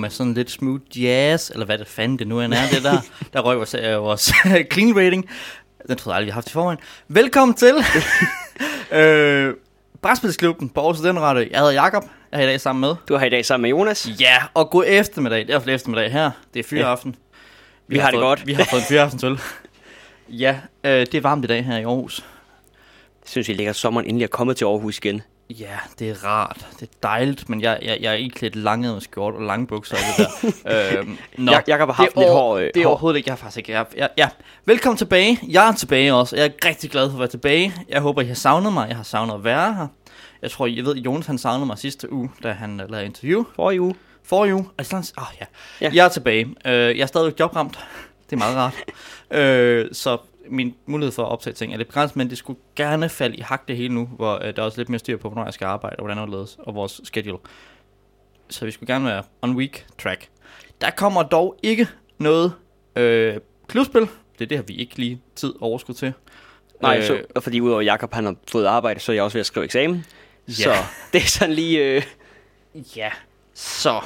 med sådan lidt smooth jazz, eller hvad det fanden det nu end er, det der. Der røg vores, øh, vores clean rating. Den tror jeg aldrig, vi har haft i forvejen. Velkommen til øh, Brætspilsklubben på Aarhus Studenterradio. Jeg hedder Jakob. Jeg er i dag sammen med. Du er her i dag sammen med Jonas. Ja, og god eftermiddag. Det er fald eftermiddag her. Det er fyreaften. Vi har det fået, godt. Vi har fået en fyreaften til. ja, øh, det er varmt i dag her i Aarhus. Jeg synes, vi ligger sommeren endelig er kommet til Aarhus igen. Ja, det er rart. Det er dejligt, men jeg, jeg, jeg er ikke klædt langet med skjort og lange bukser og det der. øhm, nå, Jeg- Jakob har haft det lidt hår, øh, Det er hår. overhovedet ikke. Jeg har faktisk ikke. Jeg, jeg, ja. Velkommen tilbage. Jeg er tilbage også. Jeg er rigtig glad for at være tilbage. Jeg håber, I har savnet mig. Jeg har savnet at være her. Jeg tror, jeg ved, Jonas han savnede mig sidste uge, da han uh, lavede interview. For i uge. For uge. Altså, åh oh, ja. ja. Jeg er tilbage. Uh, jeg er stadig jobramt. Det er meget rart. uh, så min mulighed for at optage ting er lidt begrænset, men det skulle gerne falde i hak det hele nu, hvor uh, der er også lidt mere styr på, hvornår jeg skal arbejde, og hvordan det ledes, og vores schedule. Så vi skulle gerne være on week track. Der kommer dog ikke noget øh, klubspil. Det er det, har vi ikke lige tid overskud til. Nej, Øh, så, og fordi udover Jakob han har fået arbejde, så er jeg også ved at skrive eksamen. Ja. Så det er sådan lige... Øh, Ja, så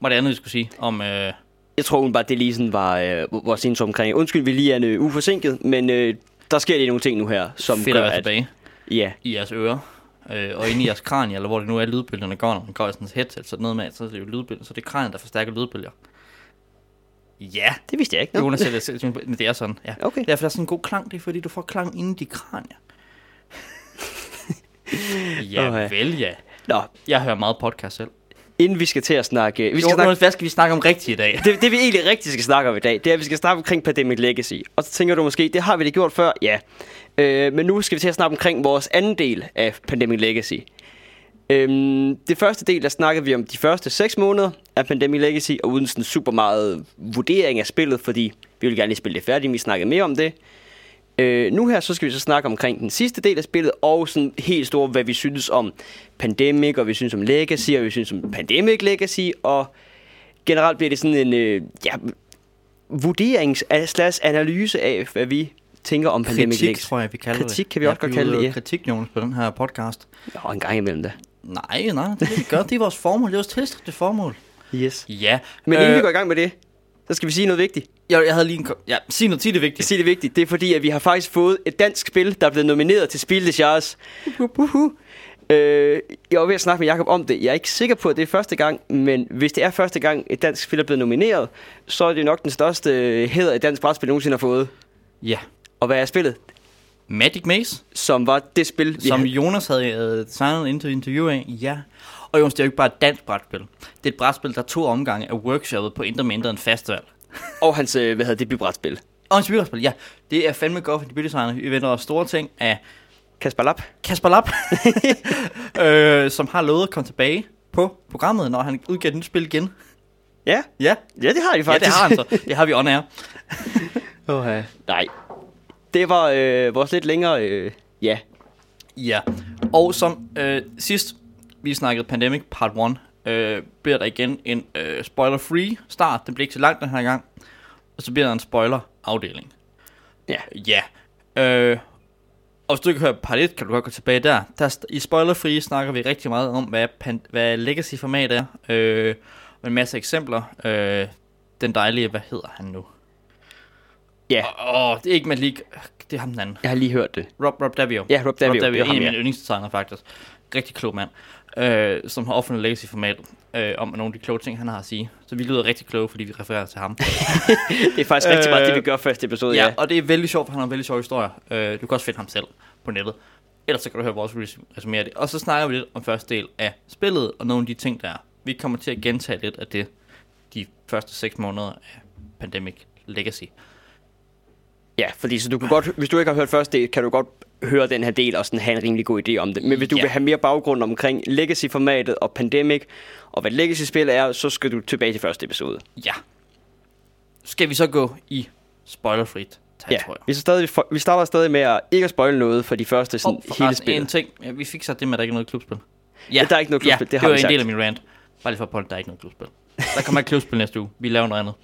var det andet, vi skulle sige om... Øh, jeg tror bare, det lige sådan var øh, vores intro omkring. Undskyld, vi lige er en øh, uge forsinket, men øh, der sker lige nogle ting nu her, som fedt gør, at... tilbage Ja, i jeres ører. Øh, og inde i jeres kranie, eller hvor det nu er, lydbølgerne går, når man går i sådan et headset, så noget med, så er det jo lydbølger, så det er kranien, der forstærker lydbølger. Ja, det vidste jeg ikke. Jonas det, det er sådan, ja. Okay. Derfor er der sådan en god klang, det er fordi, du får klang inde i de kranier. ja, ja. vel ja. Nå, Jeg hører meget podcast selv. Inden vi skal til at snakke... Vi skal skal snakke hvad skal vi snakke om rigtigt i dag? det, det vi egentlig rigtig skal snakke om i dag, det er, at vi skal snakke omkring Pandemic Legacy. Og så tænker du måske, det har vi da gjort før? Ja. Øh, men nu skal vi til at snakke omkring vores anden del af Pandemic Legacy. Øhm, det første del, der snakkede vi om de første 6 måneder af Pandemic Legacy, og uden sådan super meget vurdering af spillet, fordi vi ville gerne lige spille det færdigt, vi snakkede mere om det. Øh, nu her, så skal vi så snakke omkring den sidste del af spillet, og sådan helt stort, hvad vi synes om Pandemic, og vi synes om Legacy, og vi synes om Pandemic Legacy, og generelt bliver det sådan en øh, ja, vurderings slash analyse af, hvad vi tænker om Pandemic Kritik, Legacy. tror jeg, vi kalder det. Kritik kan vi også godt kalde det, ja. kritik, Jonas, på den her podcast. Nå, en gang imellem da. Nej, nej, det er vi gør. Det er vores formål. Det er vores tilstræbte formål. Yes. Ja. Men inden vi går i gang med det, så skal vi sige noget vigtigt. Jeg, jeg havde lige en... Ja, sig noget, sig det vigtigt. Sig det vigtigt. Det er fordi, at vi har faktisk fået et dansk spil, der er blevet nomineret til Spil de Charles. Uh-huh. Øh, jeg var ved at snakke med Jacob om det. Jeg er ikke sikker på, at det er første gang, men hvis det er første gang, et dansk spil er blevet nomineret, så er det nok den største øh, hæder, et dansk brætspil nogensinde har fået. Ja. Og hvad er spillet? Magic Maze, Som var det spil, vi som havde- Jonas havde øh, designet ind til interview af. Ja. Og Jonas, det er jo ikke bare et dansk brætspil. Det er et brætspil, der er to omgange af workshoppet på indre mindre end festival. Og hans øh, hvad hedder det, debutbrætspil. Og en spillerspil, ja. Det er fandme godt for debutdesigner. Vi venter os store ting af Kasper Lapp. Kasper Lapp, øh, som har lovet at komme tilbage på programmet, når han udgiver et nyt spil igen. Ja, Ja, ja det har de ja faktisk. det har han så. Det har vi on air. Oh, Nej. Det var øh, vores lidt længere... Øh, ja. Ja, og som øh, sidst vi snakkede Pandemic Part 1, øh, bliver der igen en øh, spoiler-free start. Den bliver ikke så langt den her gang. Og så bliver der en spoiler-afdeling. Ja. Ja. Øh, og hvis du ikke hører part 1, kan du godt gå tilbage der. der I spoiler-free snakker vi rigtig meget om, hvad, hvad legacy-format er. Øh, og en masse eksempler. Øh, den dejlige, hvad hedder han nu? Ja, Åh, oh, det er ikke med League. Det er ham den anden. jeg har lige hørt det. Rob, Rob Davio. Ja, Rob Davio. Rob Davio det er en ham, af ja. mine yndlingsdesigner faktisk. Rigtig klog mand. Øh, som har offentligt legacy format øh, om nogle af de kloge ting, han har at sige. Så vi lyder rigtig kloge, fordi vi refererer til ham. Det er faktisk rigtig meget Øh, det, vi gør første episode, ja, ja. og det er vældig sjovt, for han har en vældig sjov historie. Øh, du kan også finde ham selv på nettet. Ellers så kan du høre vores res- resumere det. Og så snakker vi lidt om første del af spillet, og nogle af de ting, der er. Vi kommer til at gentage lidt af det, de første 6 måneder af Pandemic Legacy. Ja, fordi så du kan godt, hvis du ikke har hørt første del, kan du godt høre den her del og sådan have en rimelig god idé om det. Men hvis du Ja. vil have mere baggrund omkring Legacy-formatet og Pandemic, og hvad Legacy-spil er, så skal du tilbage til første episode. Ja. Skal vi så gå i spoilerfrit Ja, territorium? vi, så stadig, vi starter stadig med at ikke at spoil noget for de første sådan, Og hele forresten, en ting. Ja, vi fik så det med, at der ikke er noget klubspil. Ja, der er ikke noget klubspil, Ja, det har var vi en del sagt. af min rant. Bare lige for at der er ikke noget klubspil. Der kommer ikke klubspil næste uge. Vi laver noget andet.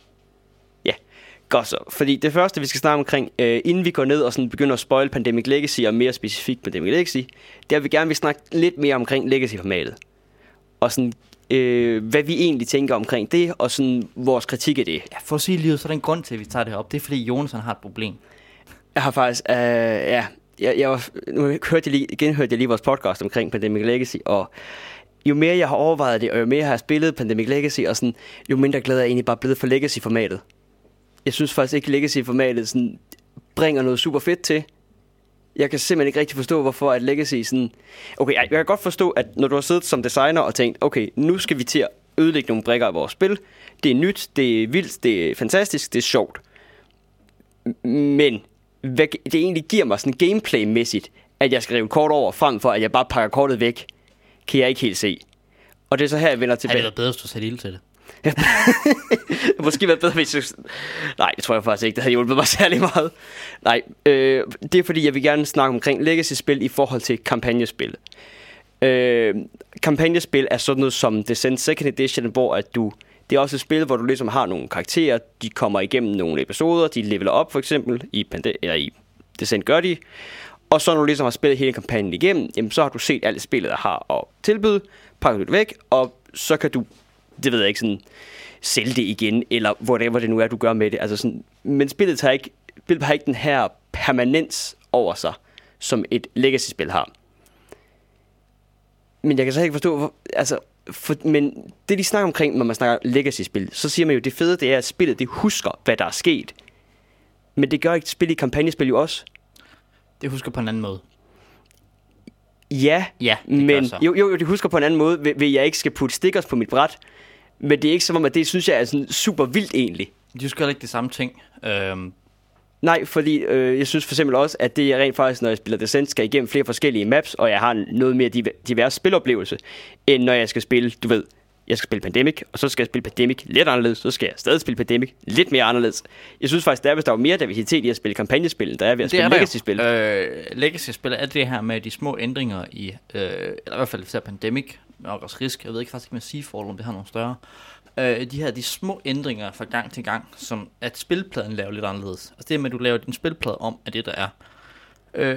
Godt så, fordi det første, vi skal snakke omkring, øh, inden vi går ned og sådan begynder at spoil Pandemic Legacy, og mere specifikt Pandemic Legacy, det er, at vi gerne vil snakke lidt mere omkring Legacy-formatet. Og sådan øh, hvad vi egentlig tænker omkring det, og sådan vores kritik af det. Ja, for at sige livet, så er der en grund til, at vi tager det op. Det er, fordi Jonas han har et problem. Jeg har faktisk, øh, ja, jeg, jeg var, nu hørte jeg lige, genhørte jeg lige vores podcast omkring Pandemic Legacy, og jo mere jeg har overvejet det, og jo mere jeg har spillet Pandemic Legacy, og sådan, jo mindre glæder jeg egentlig bare blevet for Legacy-formatet. Jeg synes faktisk ikke, Legacy-formatet sådan, bringer noget super fedt til. Jeg kan simpelthen ikke rigtig forstå, hvorfor at Legacy sådan... Okay, jeg, jeg kan godt forstå, at når du har siddet som designer og tænkt, okay, nu skal vi til at ødelægge nogle brikker i vores spil. Det er nyt, det er vildt, det er fantastisk, det er sjovt. Men hvad det egentlig giver mig sådan gameplay-mæssigt, at jeg skal rive kort over, frem for at jeg bare pakker kortet væk, kan jeg ikke helt se. Og det er så her, jeg vender Har det tilbage. været bedre, hvis du satte ild til det? Måske været bedre, hvis jeg... Nej, det tror jeg faktisk ikke. Det havde hjulpet mig særlig meget. Nej, øh, det er fordi, jeg vil gerne snakke omkring legacy-spil i forhold til kampagnespil. Øh, kampagnespil er sådan noget som Descent Second Edition, hvor at du... Det er også et spil, hvor du ligesom har nogle karakterer, de kommer igennem nogle episoder, de leveler op for eksempel, i, Pande- eller i Descent gør de. Og så når du ligesom har spillet hele kampagnen igennem, jamen, så har du set alt spillet, spillet har at tilbyde, pakket det væk, og så kan du, det ved jeg ikke, sådan, sælge det igen, eller whatever det nu er, du gør med det. Altså sådan, men spillet, tager ikke, spillet har ikke den her permanens over sig, som et legacy-spil har. Men jeg kan så ikke forstå, hvor, altså, for, men det de snakker omkring, når man snakker legacy-spil, så siger man jo, det fede det er, at spillet det husker, hvad der er sket. Men det gør ikke spil i kampagnespil jo også. Det husker på en anden måde. Ja, Ja, men jo, jo, jo, det husker på en anden måde, ved, ved jeg ikke skal putte stickers på mit bræt. Men det er ikke som om, at det synes jeg er sådan super vildt egentlig. De heller ikke de samme ting. Øhm, Nej, fordi øh, jeg synes for eksempel også, at det er rent faktisk, når jeg spiller Descent, skal igennem flere forskellige maps, og jeg har noget mere diver- divers spiloplevelse, end når jeg skal spille, du ved, jeg skal spille Pandemic, og så skal jeg spille Pandemic lidt anderledes, så skal jeg stadig spille Pandemic lidt mere anderledes. Jeg synes faktisk, der er, hvis der var mere diversitet i at spille kampagnespil, der er ved at spille legacy-spil. Øh, Legacy-spil er det her med de små ændringer i, øh, eller i hvert fald især Pandemic, også Risk, jeg ved ikke faktisk ikke med Seafall, om det har nogle større. Øh, de her de små ændringer fra gang til gang, som at spilpladen laver lidt anderledes. Altså det med, at du laver din spilplade om, er det der er. Øh,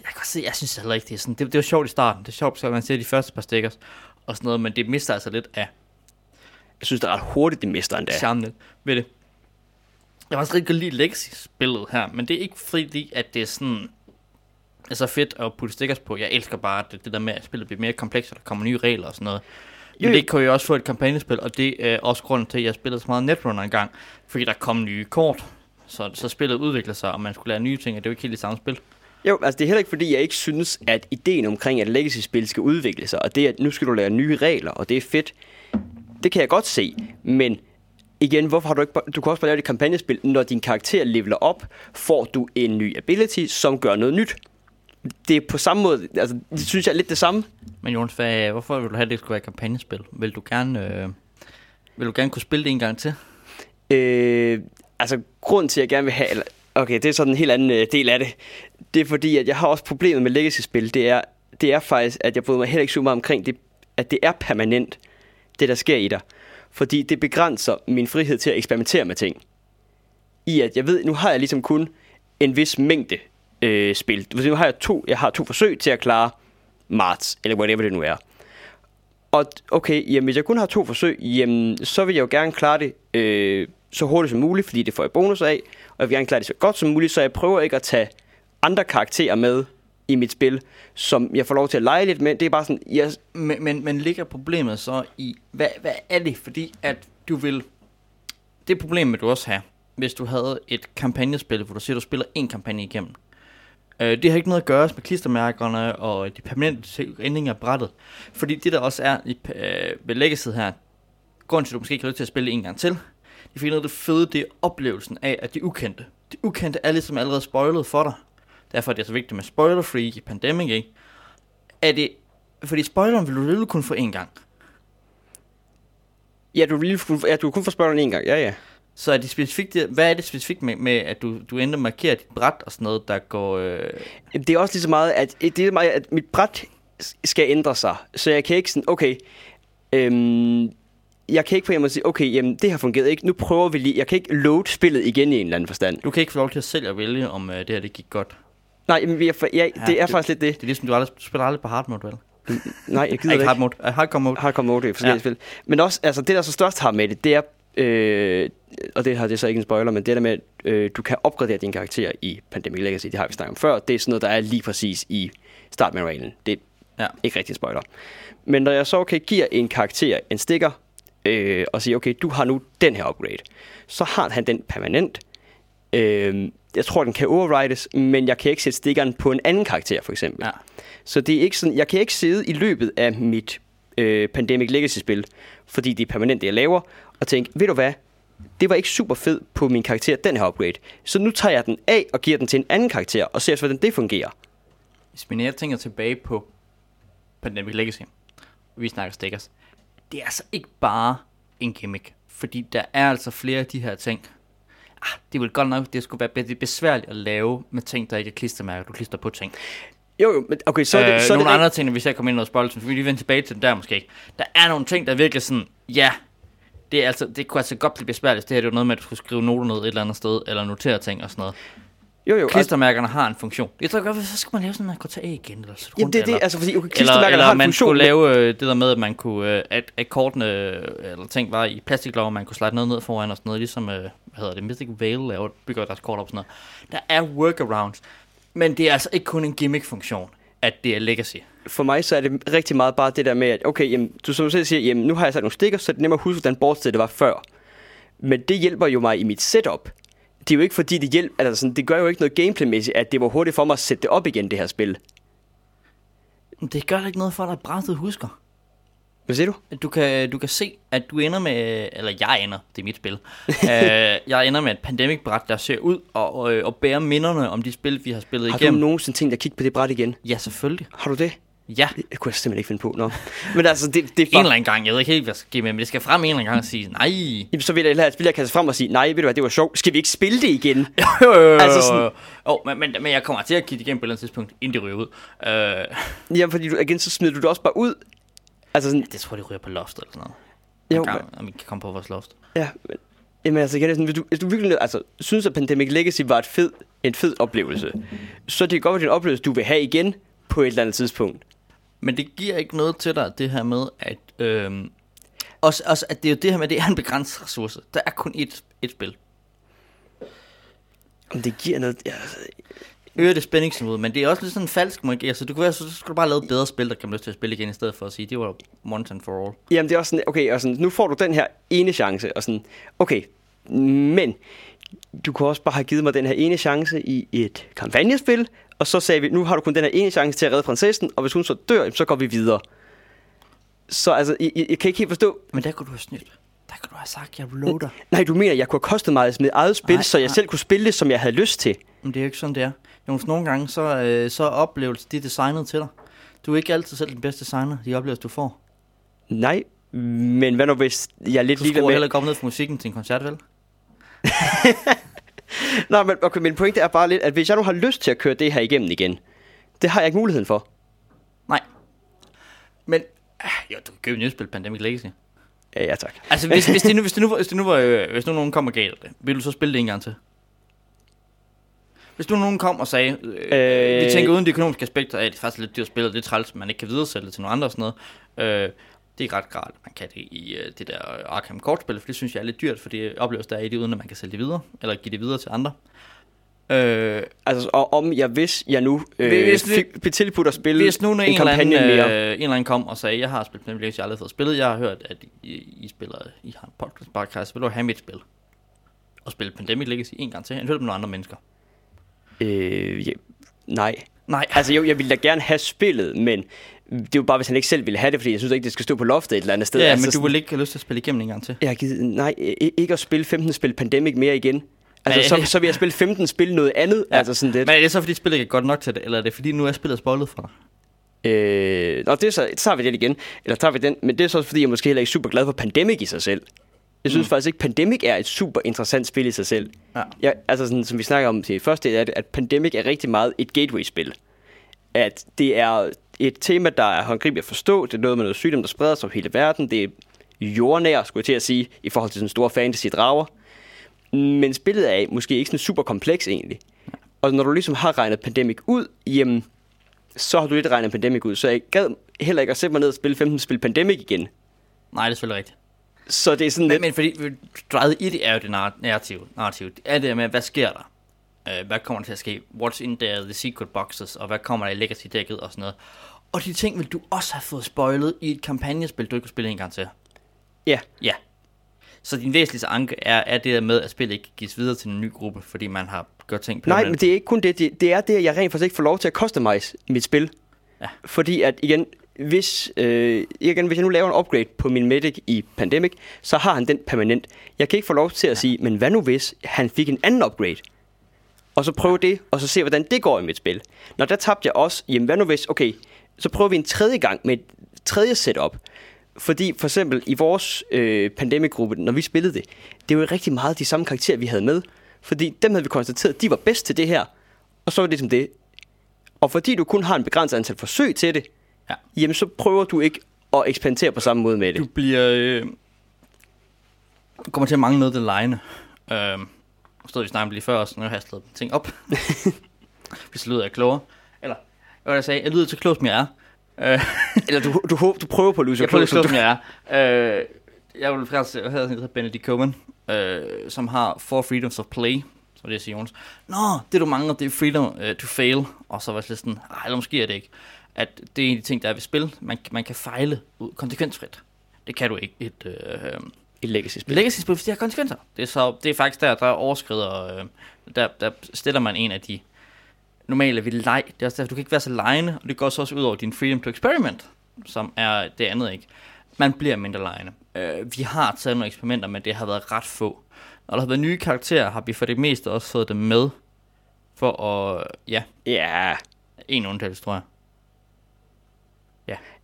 jeg kan se, jeg synes heller ikke, det er sådan, det, det var sjovt i starten, det er sjovt, så man ser de første par stickers og sådan noget, men det mister altså lidt af Jeg synes, det er ret hurtigt, det mister endda. charmen ved det. Jeg var også rigtig godt lide Legacy-spillet her, men det er ikke fordi, at det er sådan er så fedt at putte stickers på. Jeg elsker bare det, det der med, at spillet bliver mere komplekst, og der kommer nye regler og sådan noget. Men det kan jo også få et kampagnespil, og det er også grunden til, at jeg spillede så meget Netrunner engang, fordi der kom nye kort. Så, så spillet udvikler sig, og man skulle lære nye ting, og det er jo ikke helt det samme spil. Jo, altså det er heller ikke fordi, jeg ikke synes, at ideen omkring, at legacy-spil skal udvikle sig, og det at nu skal du lære nye regler, og det er fedt, det kan jeg godt se, men igen, hvorfor har du ikke du kan også bare lave et kampagnespil, når din karakter leveler op, får du en ny ability, som gør noget nyt. Det er på samme måde, altså det synes jeg er lidt det samme. Men Jonas, hvad, hvorfor vil du have, at det skulle være et kampagnespil? Vil du gerne, øh, vil du gerne kunne spille det en gang til? Øh, altså, grunden til, at jeg gerne vil have... Eller, okay, det er sådan en helt anden øh, del af det. Det er fordi, at jeg har også problemet med legacy-spil. Det er, det er faktisk, at jeg bryder mig heller ikke så meget omkring, det, at det er permanent, det der sker i dig. Fordi det begrænser min frihed til at eksperimentere med ting. I at jeg ved, nu har jeg ligesom kun en vis mængde øh, spil. Nu har jeg to, jeg har to forsøg til at klare marts, eller whatever det nu er. Og okay, jamen hvis jeg kun har to forsøg, jamen så vil jeg jo gerne klare det øh, så hurtigt som muligt, fordi det får jeg bonus af. Og jeg vil gerne klare det så godt som muligt, så jeg prøver ikke at tage andre karakterer med i mit spil, som jeg får lov til at lege lidt med. Det er bare sådan, jeg, Men, men, men ligger problemet så i, hvad, hvad er det? Fordi at du vil, det problem vil du også have, hvis du havde et kampagnespil, hvor du siger, du spiller en kampagne igennem. Øh, det har ikke noget at gøre med klistermærkerne og de permanente ændringer af brættet. Fordi det der også er i, øh, ved Legacy her, grunden til, at du måske ikke har lyst til at spille en gang til, det finder det fede, det er oplevelsen af, at de ukendte. De ukendte er ligesom allerede spoilet for dig. Derfor er det så vigtigt med spoiler-free i Pandemic, ikke? Er det, fordi spoileren vil du lille kun få en gang. ja, du, vil ja, du kan kun få spoileren en gang. Ja, ja. Så er det specifikt, hvad er det specifikt med, med at du, du ender markerer dit bræt og sådan noget, der går... Øh, Det er også lige så meget, at, det er meget, at mit bræt skal ændre sig. Så jeg kan ikke sådan, okay, øhm, jeg kan ikke på en måde sige, okay, jamen, det har fungeret ikke. Nu prøver vi lige. Jeg kan ikke load spillet igen i en eller anden forstand. du kan ikke få lov til at selv at vælge, om øh, det her det gik godt. Nej, men vi er, for, ja, det er det- faktisk lidt det. Det er ligesom, du, aldrig, du spiller aldrig på hard mode, vel? Nej, jeg gider Ikke hard mode. Uh, hardcore mode. Hardcore mode, det er forskellige Ja. spil. Men også, altså det der så størst har med det, det er, øh, og det har det så ikke en spoiler, men det der med, at øh, du kan opgradere din karakter i Pandemic Legacy, det har vi snakket om før, det er sådan noget, der er lige præcis i startmanualen. Det er Ja. ikke rigtig en spoiler. Men når jeg så okay, giver en karakter en stikker, øh, og siger, okay, du har nu den her upgrade, så har han den permanent. Øh, jeg tror, den kan overrides, men jeg kan ikke sætte stikkeren på en anden karakter, for eksempel. Ja. Så det er ikke sådan, jeg kan ikke sidde i løbet af mit øh, Pandemic Legacy-spil, fordi det er permanent, det jeg laver, og tænke, ved du hvad, det var ikke super fed på min karakter, den her upgrade. Så nu tager jeg den af og giver den til en anden karakter, og ser, hvordan det fungerer. Hvis man jeg tænker tilbage på Pandemic Legacy, vi snakker stickers, det er altså ikke bare en gimmick, fordi der er altså flere af de her ting. Ah, det ville godt nok, det skulle være besværligt at lave med ting, der ikke er klistermærker, du klister på ting. Jo, jo, men okay, så er det, øh, så er nogle det andre ting, hvis jeg kommer ind i noget så vi lige vende tilbage til den der måske. Der er nogle ting, der er virkelig sådan, ja, det, er altså, det kunne altså godt blive besværligt. Det her det er jo noget med, at du skulle skrive noter ned et eller andet sted, eller notere ting og sådan noget. jo, jo, Klistermærkerne har en funktion. Jeg tror godt, så skal man lave sådan en KTA igen, eller så jamen, det er det, eller, altså fordi okay, eller, klistermærkerne eller har en man funktion. skulle men- lave øh, det der med, at man kunne, øh, at, kortene øh, eller ting var i plastiklov, man kunne slide noget ned foran og sådan noget, ligesom, øh, hvad hedder det, Mythic Vale laver, bygger deres kort op og sådan noget. Der er workarounds, men det er altså ikke kun en gimmick-funktion, at det er legacy. for mig så er det rigtig meget bare det der med, at okay, jamen, du som du selv siger, jamen, nu har jeg sat nogle stikker, så er det nemmere at huske, hvordan det var før. Men det hjælper jo mig i mit setup. Det er jo ikke fordi, det hjælper, altså sådan, det gør jo ikke noget gameplaymæssigt, at det var hurtigt for mig at sætte det op igen, det her spil. Det gør da ikke noget for dig, at brættet husker. Hvad siger du? Du kan, du kan se, at du ender med, eller jeg ender, det er mit spil, øh, jeg ender med et pandemic-bræt, der ser ud og, og, og bærer minderne om de spil, vi har spillet Har igennem. du nogensinde tænkt at kigge på det bræt igen? Ja, selvfølgelig. Har du det? Ja, Det kunne jeg simpelthen ikke finde på. Nå. Men altså, det, det er en bare... eller anden gang. Jeg ved ikke helt, hvad jeg skal give med, men det skal frem en eller anden gang og sige, nej. Jamen, så vil jeg hellere, at spiller kasse frem og sige, nej, ved du hvad, det var sjovt. Skal vi ikke spille det igen? Jo, jo, jo, Altså sådan- oh, men, men, men, jeg kommer til at kigge det igennem på et eller andet tidspunkt, inden det ryger ud. Øh, Jamen, fordi du, igen, så smider du det også bare ud. Altså sådan, det tror jeg, det ryger på loftet eller sådan noget. Jo, gang, om vi kan komme på vores loft. ja, men, jamen altså igen, sådan, hvis, du, hvis du virkelig altså, synes, at Pandemic Legacy var et fed, en fed oplevelse, så er det godt være, det er en oplevelse, du vil have igen på et eller andet tidspunkt. Men det giver ikke noget til dig, det her med, at... Øhm, også, også, at det er jo det her med, at det er en begrænset ressource. Der er kun et, et spil. Om det giver noget... Ja, altså, Øger det spændingsniveauet, men det er også lidt sådan en falsk måde. Altså, du kunne være, så, så skulle du bare lave et bedre spil, der kan man lyst til at spille igen, i stedet for at sige, det var once and for all. Jamen det er også sådan, okay, og sådan, nu får du den her ene chance, og sådan, okay, men du kunne også bare have givet mig den her ene chance i et kampagnespil, og så sagde vi, nu har du kun den her ene chance til at redde prinsessen, og hvis hun så dør, så går vi videre. Så altså, jeg, jeg, kan ikke helt forstå, Men der kunne du have snydt. Der kunne du have sagt, jeg reloader. nej, du mener, jeg kunne have kostet mig mit eget spil, Nej, så jeg nej. selv kunne spille det, som jeg havde lyst til. Men det er jo ikke sådan, det er. Jonas, nogle gange, så, øh, så er oplevelser, de er designet til dig. Du er ikke altid selv den bedste designer, de oplevelser, du får. Nej, men hvad nu hvis jeg er lidt Du ligeglad skruer med... heller op ned for musikken til en koncert, vel? Nej, men okay, min pointe er bare lidt, at hvis jeg nu har lyst til at køre det her igennem igen, det har jeg ikke muligheden for. Nej. Men, ah, jo, du kan købe et nyt spil, Pandemic Legacy. Ja, ja tak. Altså, hvis, hvis, det nu, hvis, det nu, hvis, det nu var, øh, hvis nu nogen kom og gav det, vil du så spille det en gang til? Hvis nu nogen kom og sagde, øh, Øh. øh, vi tænker uden de økonomiske aspekter af, at det er faktisk lidt dyrt spil, og det er træls, man ikke kan videresælge det til nogle andre og sådan noget. Øh, det er ret grart, at man kan det i øh, det der Arkham kortspil, for det synes jeg er lidt dyrt, fordi det opleves der er i det, uden at man kan sælge det videre, eller give det videre til andre. Øh, Altså, og om jeg, hvis jeg nu øh, Hvis vi- fik blev tilbudt at spille Hvis nu en, en eller anden, kampagne øh, mere. en eller anden kom og sagde, jeg har spillet Pandemic Legacy, jeg har aldrig fået spillet, jeg har hørt, at I, I spiller, I har en podcast podcast, vil du have mit spil? Og spille Pandemic Legacy en gang til, eventuelt med nogle andre mennesker. Øh, ja, nej. Nej, Altså, jo, jeg ville da gerne have spillet, men det er jo bare, hvis han ikke selv ville have det, fordi jeg synes ikke, det skal stå på loftet et eller andet sted. ja, altså, men du sådan- vil ikke have lyst til at spille igennem en gang til. Jeg givet, nej, ikke at spille 15 spil Pandemic mere igen. Altså, Men- så, så vil jeg spille 15 spil noget andet. Ja. Altså sådan lidt. Men er det så, fordi spillet ikke er godt nok til det, eller er det fordi, nu er spillet spoilet for dig? Øh, nå, det er så, så tager vi den igen. Eller tager vi den, men det er så også, fordi jeg måske heller ikke er super glad for Pandemic i sig selv. Jeg synes mm. faktisk ikke, Pandemic er et super interessant spil i sig selv. Ja. Jeg, altså sådan, som vi snakker om til første del, er at Pandemic er rigtig meget et gateway-spil. At det er et tema, der er håndgribeligt at forstå. Det er noget med noget sygdom, der spreder sig over hele verden. Det er jordnær, skulle jeg til at sige, i forhold til sådan store fantasy-drager. Men spillet er måske ikke sådan super kompleks egentlig. Og når du ligesom har regnet Pandemic ud, jamen, så har du lidt regnet Pandemic ud. Så jeg gad heller ikke at sætte mig ned og spille 15 spil Pandemic igen. Nej, det er selvfølgelig rigtigt. Så det er sådan Men, lidt... men fordi drejet i det er jo det nar- narrativ. narrativ. Det er det med, hvad sker der? Uh, hvad kommer der til at ske? What's in there, the secret boxes, og hvad kommer der i legacy-dækket og sådan noget. Og de ting vil du også have fået spoilet i et kampagnespil, du ikke kunne spille en gang til. Ja, Ja. Så din væsentligste anke er, er det der med, at spillet ikke gives videre til en ny gruppe, fordi man har gjort ting Nej, permanent. men det er ikke kun det. Det, det er det, at jeg rent faktisk ikke får lov til at customize mit spil. Ja. Fordi at igen, hvis, øh, igen, hvis jeg nu laver en upgrade på min medic i Pandemic, så har han den permanent. Jeg kan ikke få lov til at sige, men hvad nu hvis han fik en anden upgrade? Og så prøve det, og så se, hvordan det går i mit spil. Når der tabte jeg også, jamen hvad nu hvis, okay, så prøver vi en tredje gang med et tredje setup. Fordi for eksempel i vores øh, pandemic-gruppe, når vi spillede det, det var jo rigtig meget de samme karakterer, vi havde med. Fordi dem havde vi konstateret, de var bedst til det her. Og så var det ligesom det. Og fordi du kun har en begrænset antal forsøg til det, Ja. jamen så prøver du ikke at eksperimentere på samme måde med det. Du bliver... Øh, kommer til at mangle noget af det lejende. Øh, stod vi snakkede lige før også, nu har jeg slået ting op. Hvis lyder jeg klogere. Eller, hvad jeg sagde? Jeg lyder så klog, som jeg er. Øh, Eller du, du, håber, du prøver på at jeg prøver klog, som du... som jeg er. Øh, jeg vil faktisk have sådan hedder Benedict Coman, øh, som har Four Freedoms of Play, så det siger Jonas. Nå, det du mangler, det er freedom uh, to fail. Og så var jeg sådan, ej, eller måske er det ikke. At det er en af de ting, der er ved spil. Man, man kan fejle ud, konsekvensfrit. Det kan du ikke et øh, Et legacy-spil. legacy-spil, fordi det har konsekvenser. Det er, så, det er faktisk der, der overskrider, øh, der, der stiller man en af de normale ved leg. Det er også derfor, du kan ikke være så lejende, og det går så også ud over din freedom to experiment, som er det andet ikke. Man bliver mindre lejende. Øh, vi har taget nogle eksperimenter, men det har været ret få. Når der har været nye karakterer, har vi for det meste også fået dem med, for at, ja, Ja, en undtagelse, tror jeg.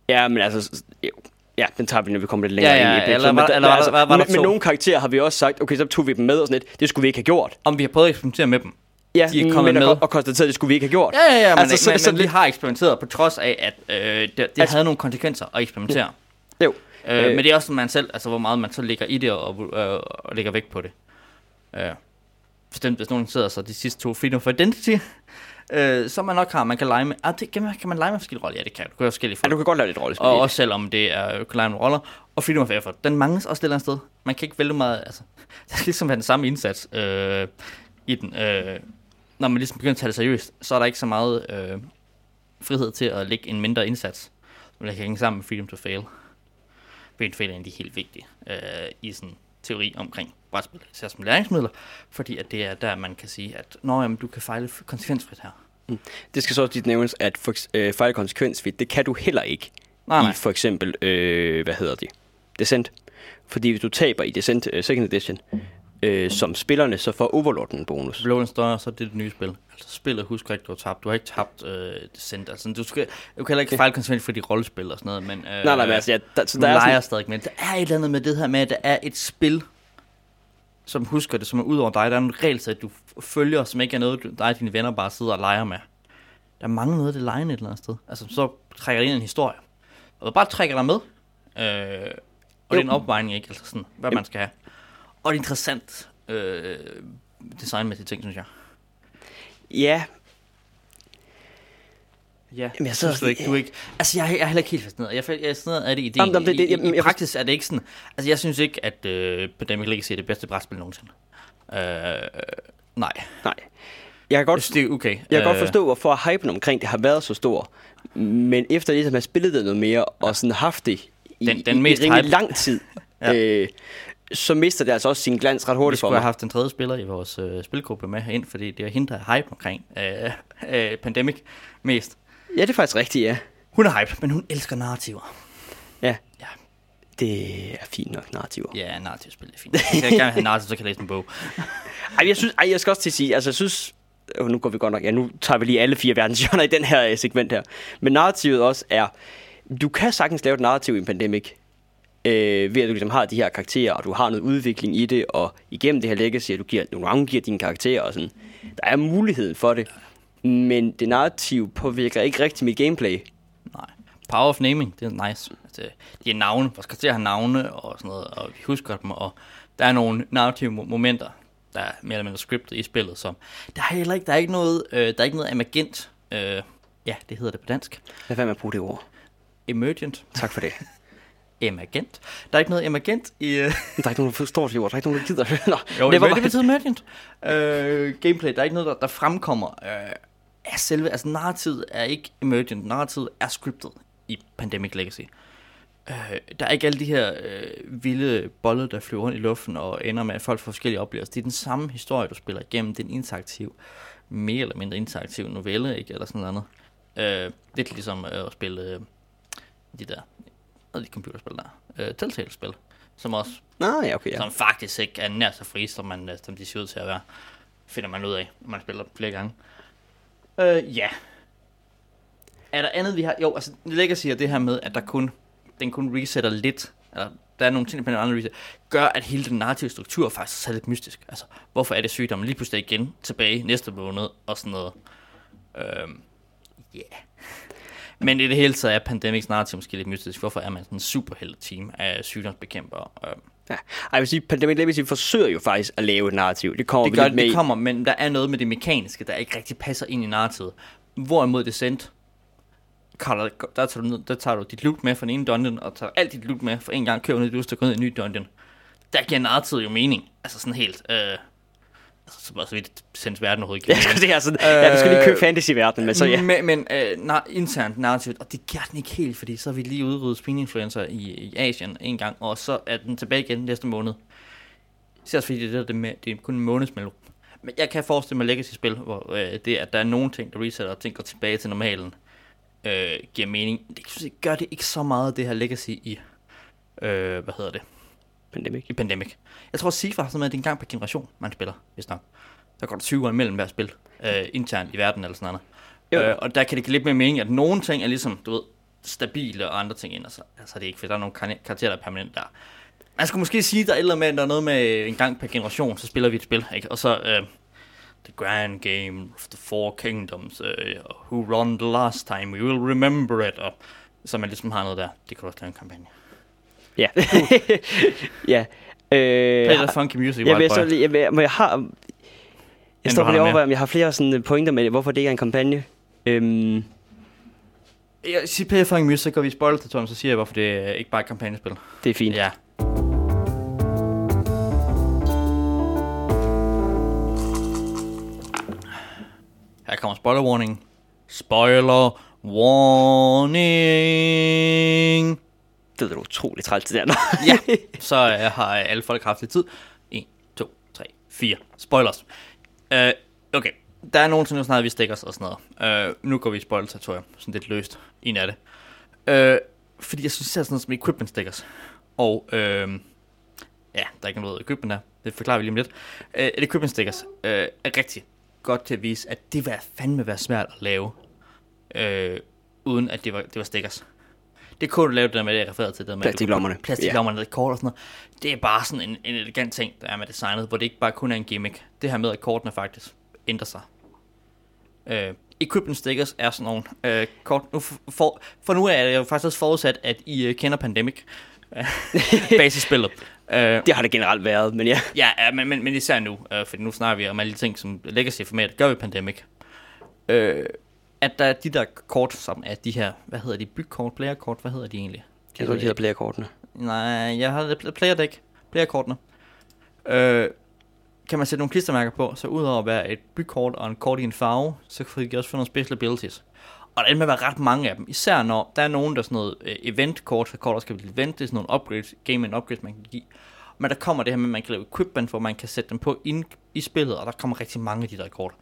Ja, men altså... jo. Ja, den tager vi, når vi kommer lidt længere Ja, ja, ind i eller episoden. var- Men eller altså, var- var to? nogle karakterer har vi også sagt, okay, så tog vi dem med og sådan lidt. Det skulle vi ikke have gjort. Om vi har prøvet at eksperimentere med dem. Ja, De er kommet men med. Og, og konstateret, at det skulle vi ikke have gjort. Ja, ja, ja, men, Altså, altså, så- men, så men vi har eksperimenteret på trods af, at øh, det, det Altså- havde nogle konsekvenser at eksperimentere. Jo. Øh, Øh. men det er også man selv, altså hvor meget man så lægger i det og, øh, og lægger vægt på det. Øh, bestemt, hvis nogen sidder så de sidste to Freedom for Identity, øh, så man nok har, man kan lege med, ah, det, kan, man, kan man lege med forskellige roller? Ja, det kan du. Kan forskellige Ja, du kan godt lave lidt rollespil. og det. også selvom det er øh, kan lege med roller. Og Freedom of Effort, den mangles også et eller andet sted. Man kan ikke vælge meget, altså, det skal ligesom være den samme indsats øh, i den. Øh, når man ligesom begynder at tage det seriøst, så er der ikke så meget øh, frihed til at lægge en mindre indsats, som der kan hænge sammen med Freedom to Fail. Freedom to Fail er en af de helt vigtige øh, i sådan teori omkring brætspil, som læringsmidler, fordi at det er der, man kan sige, at Nå, jamen, du kan fejle konsekvensfrit her. Det skal så også lige nævnes, at for, øh, fejl konsekvensfrit, det kan du heller ikke Nej, nej. i for eksempel, øh, hvad hedder det, Descent. Fordi hvis du taber i Descent uh, Second Edition, øh, som spillerne, så får Overlord en bonus. Blow større, så er det det nye spil. Altså spillet, husk ikke, du har tabt. Du har ikke tabt øh, Descent. Altså, du, skal, du kan heller ikke fejle konsekvent for de rollespil og sådan noget, men... Øh, Nej, nej, men altså, ja, der, så du der er leger sådan, stadig med. Der er et eller andet med det her med, at der er et spil, som husker det, som er ud over dig. Der er en regelsæt, du følger, som ikke er noget, dig og dine venner bare sidder og leger med. Der er mange noget af det legende et eller andet sted. Altså, så trækker det ind en historie. Og bare trækker dig med. Øh, og det er en opvejning, ikke? Altså sådan, hvad man skal have. Og det er interessant øh, designmæssige ting, synes jeg. ja, Ja, Jamen, jeg jeg synes du ikke, du ikke... Altså, jeg, jeg er heller ikke helt fascineret. Jeg, jeg er fascineret af det i ideen. Jamen, det- det- I, i, jamen, i jeg praksis er det ikke sådan... Altså, jeg synes ikke, at øh, Pandemic Legacy er det bedste brætspil nogensinde. Øh, nej. nej. Jeg kan Jeg godt, synes, det er okay. jeg kan godt Øh, forstå, hvorfor hypen omkring det har været så stor. Men efter ligesom at have spillet det noget mere, og sådan haft det i, Den- den i, mest i hype- lang tid, Ja. øh, så mister det altså også sin glans ret Vi hurtigt for skulle have mig. haft en tredje spiller i vores øh, spilgruppe med herind, fordi det er hende, der er hype omkring øh, øh, Pandemic mest. Ja, det er faktisk rigtigt, ja. Hun er hype, men hun elsker narrativer. Ja. Ja. Det er fint nok narrativer. Ja, narrativspil er fint. Jeg kan gerne have narrativ, så kan jeg læse en bog. Ej, jeg synes, ej, jeg skal også til at sige, altså jeg synes, nu går vi godt nok, ja, nu tager vi lige alle fire verdenshjørner i den her øh, segment her. Men narrativet også er, du kan sagtens lave et narrativ i en pandemic, øh, ved at du ligesom har de her karakterer, og du har noget udvikling i det, og igennem det her legacy, at du giver, nogle gange giver dine karakterer og sådan. Der er muligheden for det, men det narrativ påvirker ikke rigtig mit gameplay. Nej. Power of naming, det er nice. Altså, de er navne, vores karakterer har navne og sådan noget, og vi husker dem, og der er nogle narrative mo- momenter, der er mere eller mindre scriptet i spillet, som der er heller ikke, der er ikke noget, øh, der er ikke noget emergent øh, Ja, det hedder det på dansk. Lad være med at bruge det ord. Emergent. Tak for det. Emergent. Der er ikke noget emergent i... Uh... Der er ikke nogen, der forstår det ord. Der er ikke nogen, der gider det. Nå, Jo, det, det mind. betyder emergent. Uh, gameplay, der er ikke noget, der, der fremkommer uh, af selve... Altså, narrativet er ikke emergent. Narrativet er scriptet i Pandemic Legacy. Uh, der er ikke alle de her uh, vilde bolle, der flyver rundt i luften og ender med, at folk får forskellige oplevelser. Det er den samme historie, du spiller igennem. Det er en interaktiv, mere eller mindre interaktiv novelle, ikke? Eller sådan noget andet. Uh, lidt ligesom uh, at spille uh, de der... De computerspil der. Uh, Telltale-spil. Som også Nå, ja, okay, ja. ja. som faktisk ikke er nær så fri, som, man, øh, som de ser ud til at være. Finder man ud af, når man spiller flere gange. Øh, ja. Er der andet, vi har? Jo, altså, Legacy er det her med, at der kun, den kun resetter lidt, eller der er nogle ting, der andre reset, gør, at hele den narrative struktur faktisk er lidt mystisk. Altså, hvorfor er det sygdommen lige pludselig igen tilbage næste måned, og sådan noget. Øhm, yeah. Men i det hele taget er Pandemics narrativ måske lidt mystisk. Hvorfor er man sådan en superhelte-team af sygdomsbekæmpere? Øhm, ja. Ej, jeg vil sige, Pandemic Legacy forsøger jo faktisk at lave et narrativ. Det kommer det vi gør lidt med det kommer, men der er noget med det mekaniske, der ikke rigtig passer ind i narrativet. Hvorimod Descent, Carter, der, tager du ned, der tager du dit loot med fra den ene dungeon, og tager alt dit loot med for en gang, køber ned, du skal gå ned i en ny dungeon. Der giver narrativet jo mening. Altså sådan helt... Øh, så bare så vidt Descents verden overhovedet Ja, giver mening. det er sådan, ja, du skal lige købe Øh, fantasy-verdenen, men så ja. Men, men øh, nar- internt narrativt, og det gør den ikke helt, fordi så har vi lige udryddet spininfluencer i, i Asien en gang, og så er den tilbage igen næste måned. Så også fordi det er, det, med, det er kun en måneds mellemrum. Men jeg kan forestille mig Legacy-spil, hvor øh, det, at der er nogle ting, der resetter, og ting går tilbage til normalen, øh, giver mening. Det synes jeg, gør det ikke så meget, det her Legacy i, øh, hvad hedder det, Pandemic. i Pandemic. Jeg tror, Sifa har sådan noget, at det er en gang per generation, man spiller, hvis nok. Der går der 20 år imellem hver spil, øh, internt i verden eller sådan noget. Øh, og der kan det give lidt mere mening, at nogle ting er ligesom, du ved, stabile, og andre ting ender så. Altså det er ikke, for der er nogle kar- karakterer, der er permanent der. Man skulle måske sige, der er eller med, der er noget med en gang per generation, så spiller vi et spil, ikke? Og så, øh, The Grand Game of the Four Kingdoms, øh, Who Run the Last Time, We Will Remember It, og så man ligesom har noget der. Det du også lave en kampagne. Ja. ja. Øh, Play the funky music, jeg, lige- jeg, vil, men jeg har... Jeg står har lige du over, med. om jeg har flere sådan pointer med, hvorfor det ikke er en kampagne. Øhm, Jeg siger Play the funky music, går vi spoiler til Tom, så siger jeg, hvorfor det er ikke bare et kampagnespil. det er fint. Ja. Her kommer spoiler warning. Spoiler warning. Det er da utroligt træls, det der. Nå. Ja, så øh, har øh, alle folk haft lidt tid. 1, 2, 3, 4. Spoilers. Øh, okay, der er nogen, som snart vi stikker os og sådan noget. Øh, nu går vi i spoiler-territorium, sådan lidt løst. En af det. Øh, fordi jeg synes, det er sådan noget som equipment stickers. Og øh, ja, der er ikke noget equipment der. Det forklarer vi lige om lidt. Øh, equipment stickers øh, er rigtig godt til at vise, at det var fandme være svært at lave, Øh, uden at det var, det var stickers. Det kunne du lave det der med, det jeg refererede til. Det med, Plastiklommerne. Plastiklommerne, ja. kort og sådan noget. Det er bare sådan en, en elegant ting, der er med designet, hvor det ikke bare kun er en gimmick. Det her med, at kortene faktisk ændrer sig. Uh, equipment stickers er sådan nogle uh, kort. Nu for, for, nu er det jo faktisk også forudsat, at I uh, kender Pandemic. øh, basisspillet. Uh, Det har det generelt været, men ja. Ja, ja men, men, men især nu, øh, for nu snakker vi om alle de ting, som Legacy-format gør ved Pandemic. Øh, at der er de der kort, som er de her, hvad hedder de, bygkort, playerkort, hvad hedder de egentlig? Jeg tror, de hedder playerkortene. Nej, jeg har det playerdeck, playerkortene. Øh, kan man sætte nogle klistermærker på, så udover at være et bygkort og en kort i en farve, så kan de også få nogle special abilities. Og der ender med at være ret mange af dem, især når der er nogen, der er sådan noget øh, event-kort, så kort der skal blive event, det er sådan nogle upgrades, game and upgrades, man kan give. Men der kommer det her med, at man kan lave equipment, hvor man kan sætte dem på ind i spillet, og der kommer rigtig mange af de der kort.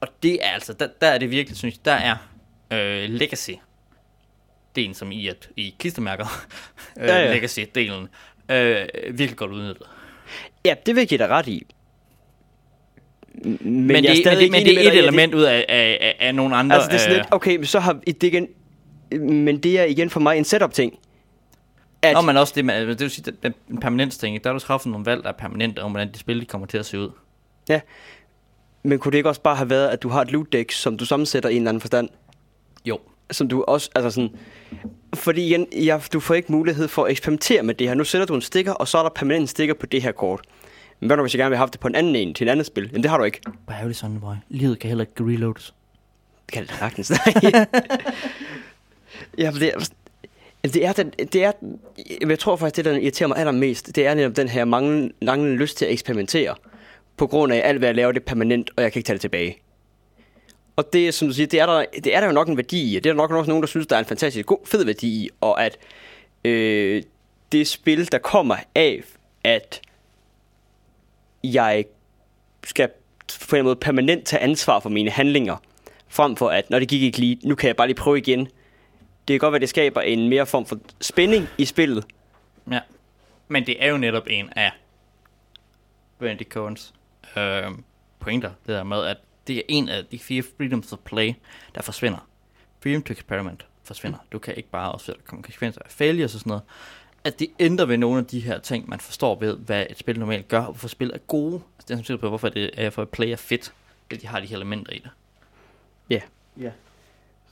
Og det er altså, der, der er det virkelig, synes jeg, der er øh, Legacy delen, som i at i klistermærker, øh, Ja, ja. Legacy-delen, øh, virkelig godt udnyttet. Ja, det vil jeg give dig ret i. Men, Men, jeg det, er men, stadig det, men det er et element ud af, af, af, af nogle andre. Altså, det er sådan øh, lidt, okay, men så har det igen... Men det er igen for mig en setup-ting. At, Nå, men også det, med, det vil sige, den en permanent ting, der har du træffet nogle valg, der er permanente, om hvordan de spil kommer til at se ud. Men kunne det ikke også bare have været, at du har et loot deck, som du sammensætter i en eller anden forstand? Jo. Som du også, altså sådan... Fordi igen, ja, du får ikke mulighed for at eksperimentere med det her. Nu sætter du en sticker, og så er der permanent en sticker på det her kort. Men hvad nu, hvis jeg gerne vil have haft det på en anden en, til en anden spil? Jamen, det har du ikke. Bare ærgerligt sådan, boy. Livet kan heller ikke reloades. Det kan det sagtens. Ja, det er, det er, den, det er, jeg tror faktisk, det der irriterer mig allermest, det er netop den her manglende lyst til at eksperimentere. På grund af alt, hvad jeg laver, det er permanent, og jeg kan ikke tage det tilbage. Og det, som du siger, det er, der, det er der jo nok en værdi i. Det er der nok også nogen, der synes, der er en fantastisk god, fed værdi i. Og at øh, det spil, der kommer af, at jeg skal på en måde permanent tage ansvar for mine handlinger, frem for at, når det gik ikke lige, nu kan jeg bare lige prøve igen. Det kan godt være, det skaber en mere form for spænding i spillet. Ja. Men det er jo netop en af Brandy Cohens øh, pointer, det der med, at det er en af de fire freedoms of play, der forsvinder. Freedom to experiment forsvinder. Du kan ikke bare også komme konsekvenser af failures og sådan noget. At det ændrer ved nogle af de her ting, man forstår ved, hvad et spil normalt gør, og hvorfor spil er gode. Altså det er som på, hvorfor det er for et player fit, at de har de her elementer i det. Ja. Yeah.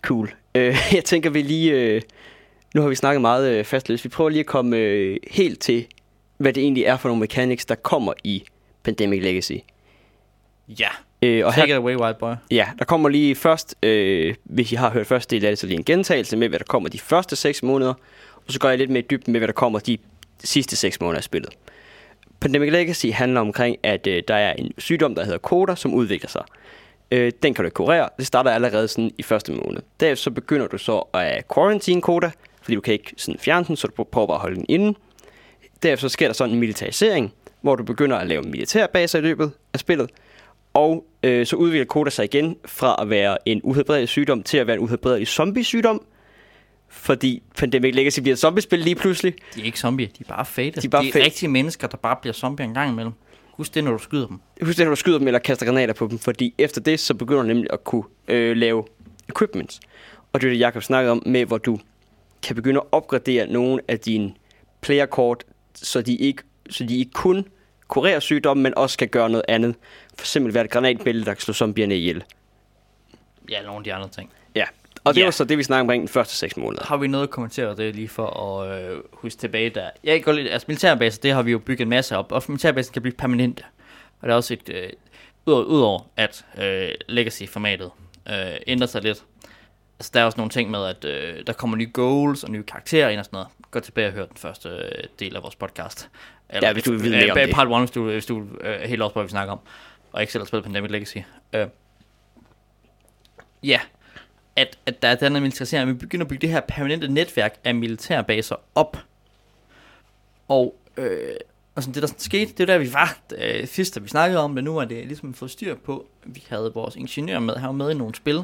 Cool. Uh, jeg tænker, vi lige... Uh, nu har vi snakket meget uh, fastløst. Vi prøver lige at komme uh, helt til, hvad det egentlig er for nogle mechanics, der kommer i Pandemic Legacy. Ja. Uh, og Take her, it away, white boy. Ja, der kommer lige først, uh, hvis I har hørt første del af det, så lige en gentagelse med, hvad der kommer de første 6 måneder. Og så går jeg lidt mere i dybden med, hvad der kommer de sidste 6 måneder af spillet. Pandemic Legacy handler omkring, at uh, der er en sygdom, der hedder Koda, som udvikler sig. Øh, den kan du ikke kurere. Det starter allerede sådan i første måned. Derefter så begynder du så at quarantine koda, fordi du kan ikke sådan fjerne den, så du prøver bare at holde den inde. Derefter så sker der sådan en militarisering, hvor du begynder at lave militærbaser i løbet af spillet. Og øh, så udvikler Koda sig igen fra at være en uhelbredelig sygdom til at være en uhelbredelig zombie-sygdom. Fordi Pandemic Legacy bliver et zombiespil lige pludselig. De er ikke zombie, de er bare fade. De er, bare de er rigtige mennesker, der bare bliver zombie en gang imellem. Husk det, når du skyder dem. Husk det, når du skyder dem eller kaster granater på dem, fordi efter det, så begynder du nemlig at kunne øh, lave equipments. Og det er det, Jacob snakkede om, med hvor du kan begynde at opgradere nogle af dine playerkort, så de ikke, så de ikke kun kurerer sygdommen, men også kan gøre noget andet. For eksempel være et granatbælte, der kan slå zombierne ihjel. Ja, nogle af de andre ting. Ja, og det ja. var så det, vi snakkede omkring de første 6 måneder. Har vi noget at kommentere det lige for at øh, huske tilbage der? Jeg går lidt, altså militærbaser, det har vi jo bygget en masse op, og militærbaser kan blive permanente. Og der er også et, øh, udover at øh, legacy-formatet øh, ændrer sig lidt, altså der er også nogle ting med, at øh, der kommer nye goals og nye karakterer ind og sådan noget. Gå tilbage og hør den første øh, del af vores podcast. Eller, ja, hvis du vil vide mere øh, om det. Part 1, hvis du, hvis du øh, helt også på, hvad vi snakker om, og ikke selv har spillet Pandemic Legacy. Øh, ja, at, at der er den her militarisering, vi begynder at bygge det her permanente netværk af militærbaser op. Og, øh, og sådan, det der sådan skete, det var der vi var øh, sidst, da vi snakkede om det, nu er det ligesom fået styr på. Vi havde vores ingeniør med, han var med i nogle spil,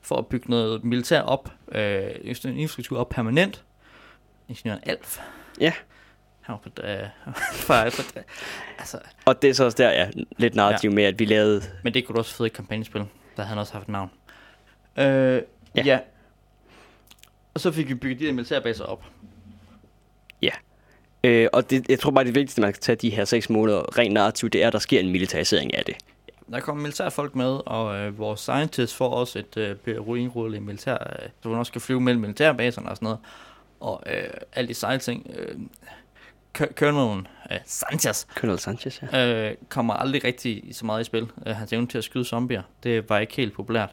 for at bygge noget militær op, øh, infrastruktur op permanent. Ingeniøren Alf. Ja. Han var på, øh, altså. Og det er så også der, ja, lidt narrativ ja. med, at vi lavede... Men det kunne du også fede i kampagnespil, der havde han også haft et navn. Øh, ja. ja. Og så fik vi bygget de her militærbaser op. Ja. Øh, og det, jeg tror bare, det vigtigste, man kan tage de her seks måneder rent narrativt, det er, at der sker en militarisering af det. Der kommer militærfolk med, og øh, vores scientists får også et øh, ruinrulle i militær, øh, så hun også skal flyve mellem militærbaserne og sådan noget. Og øh, alle de sejle ting. Øh, Colonel øh, Sanchez, Colonel Sanchez ja. øh, kommer aldrig rigtig så meget i spil. Øh, hans evne til at skyde zombier, det var ikke helt populært.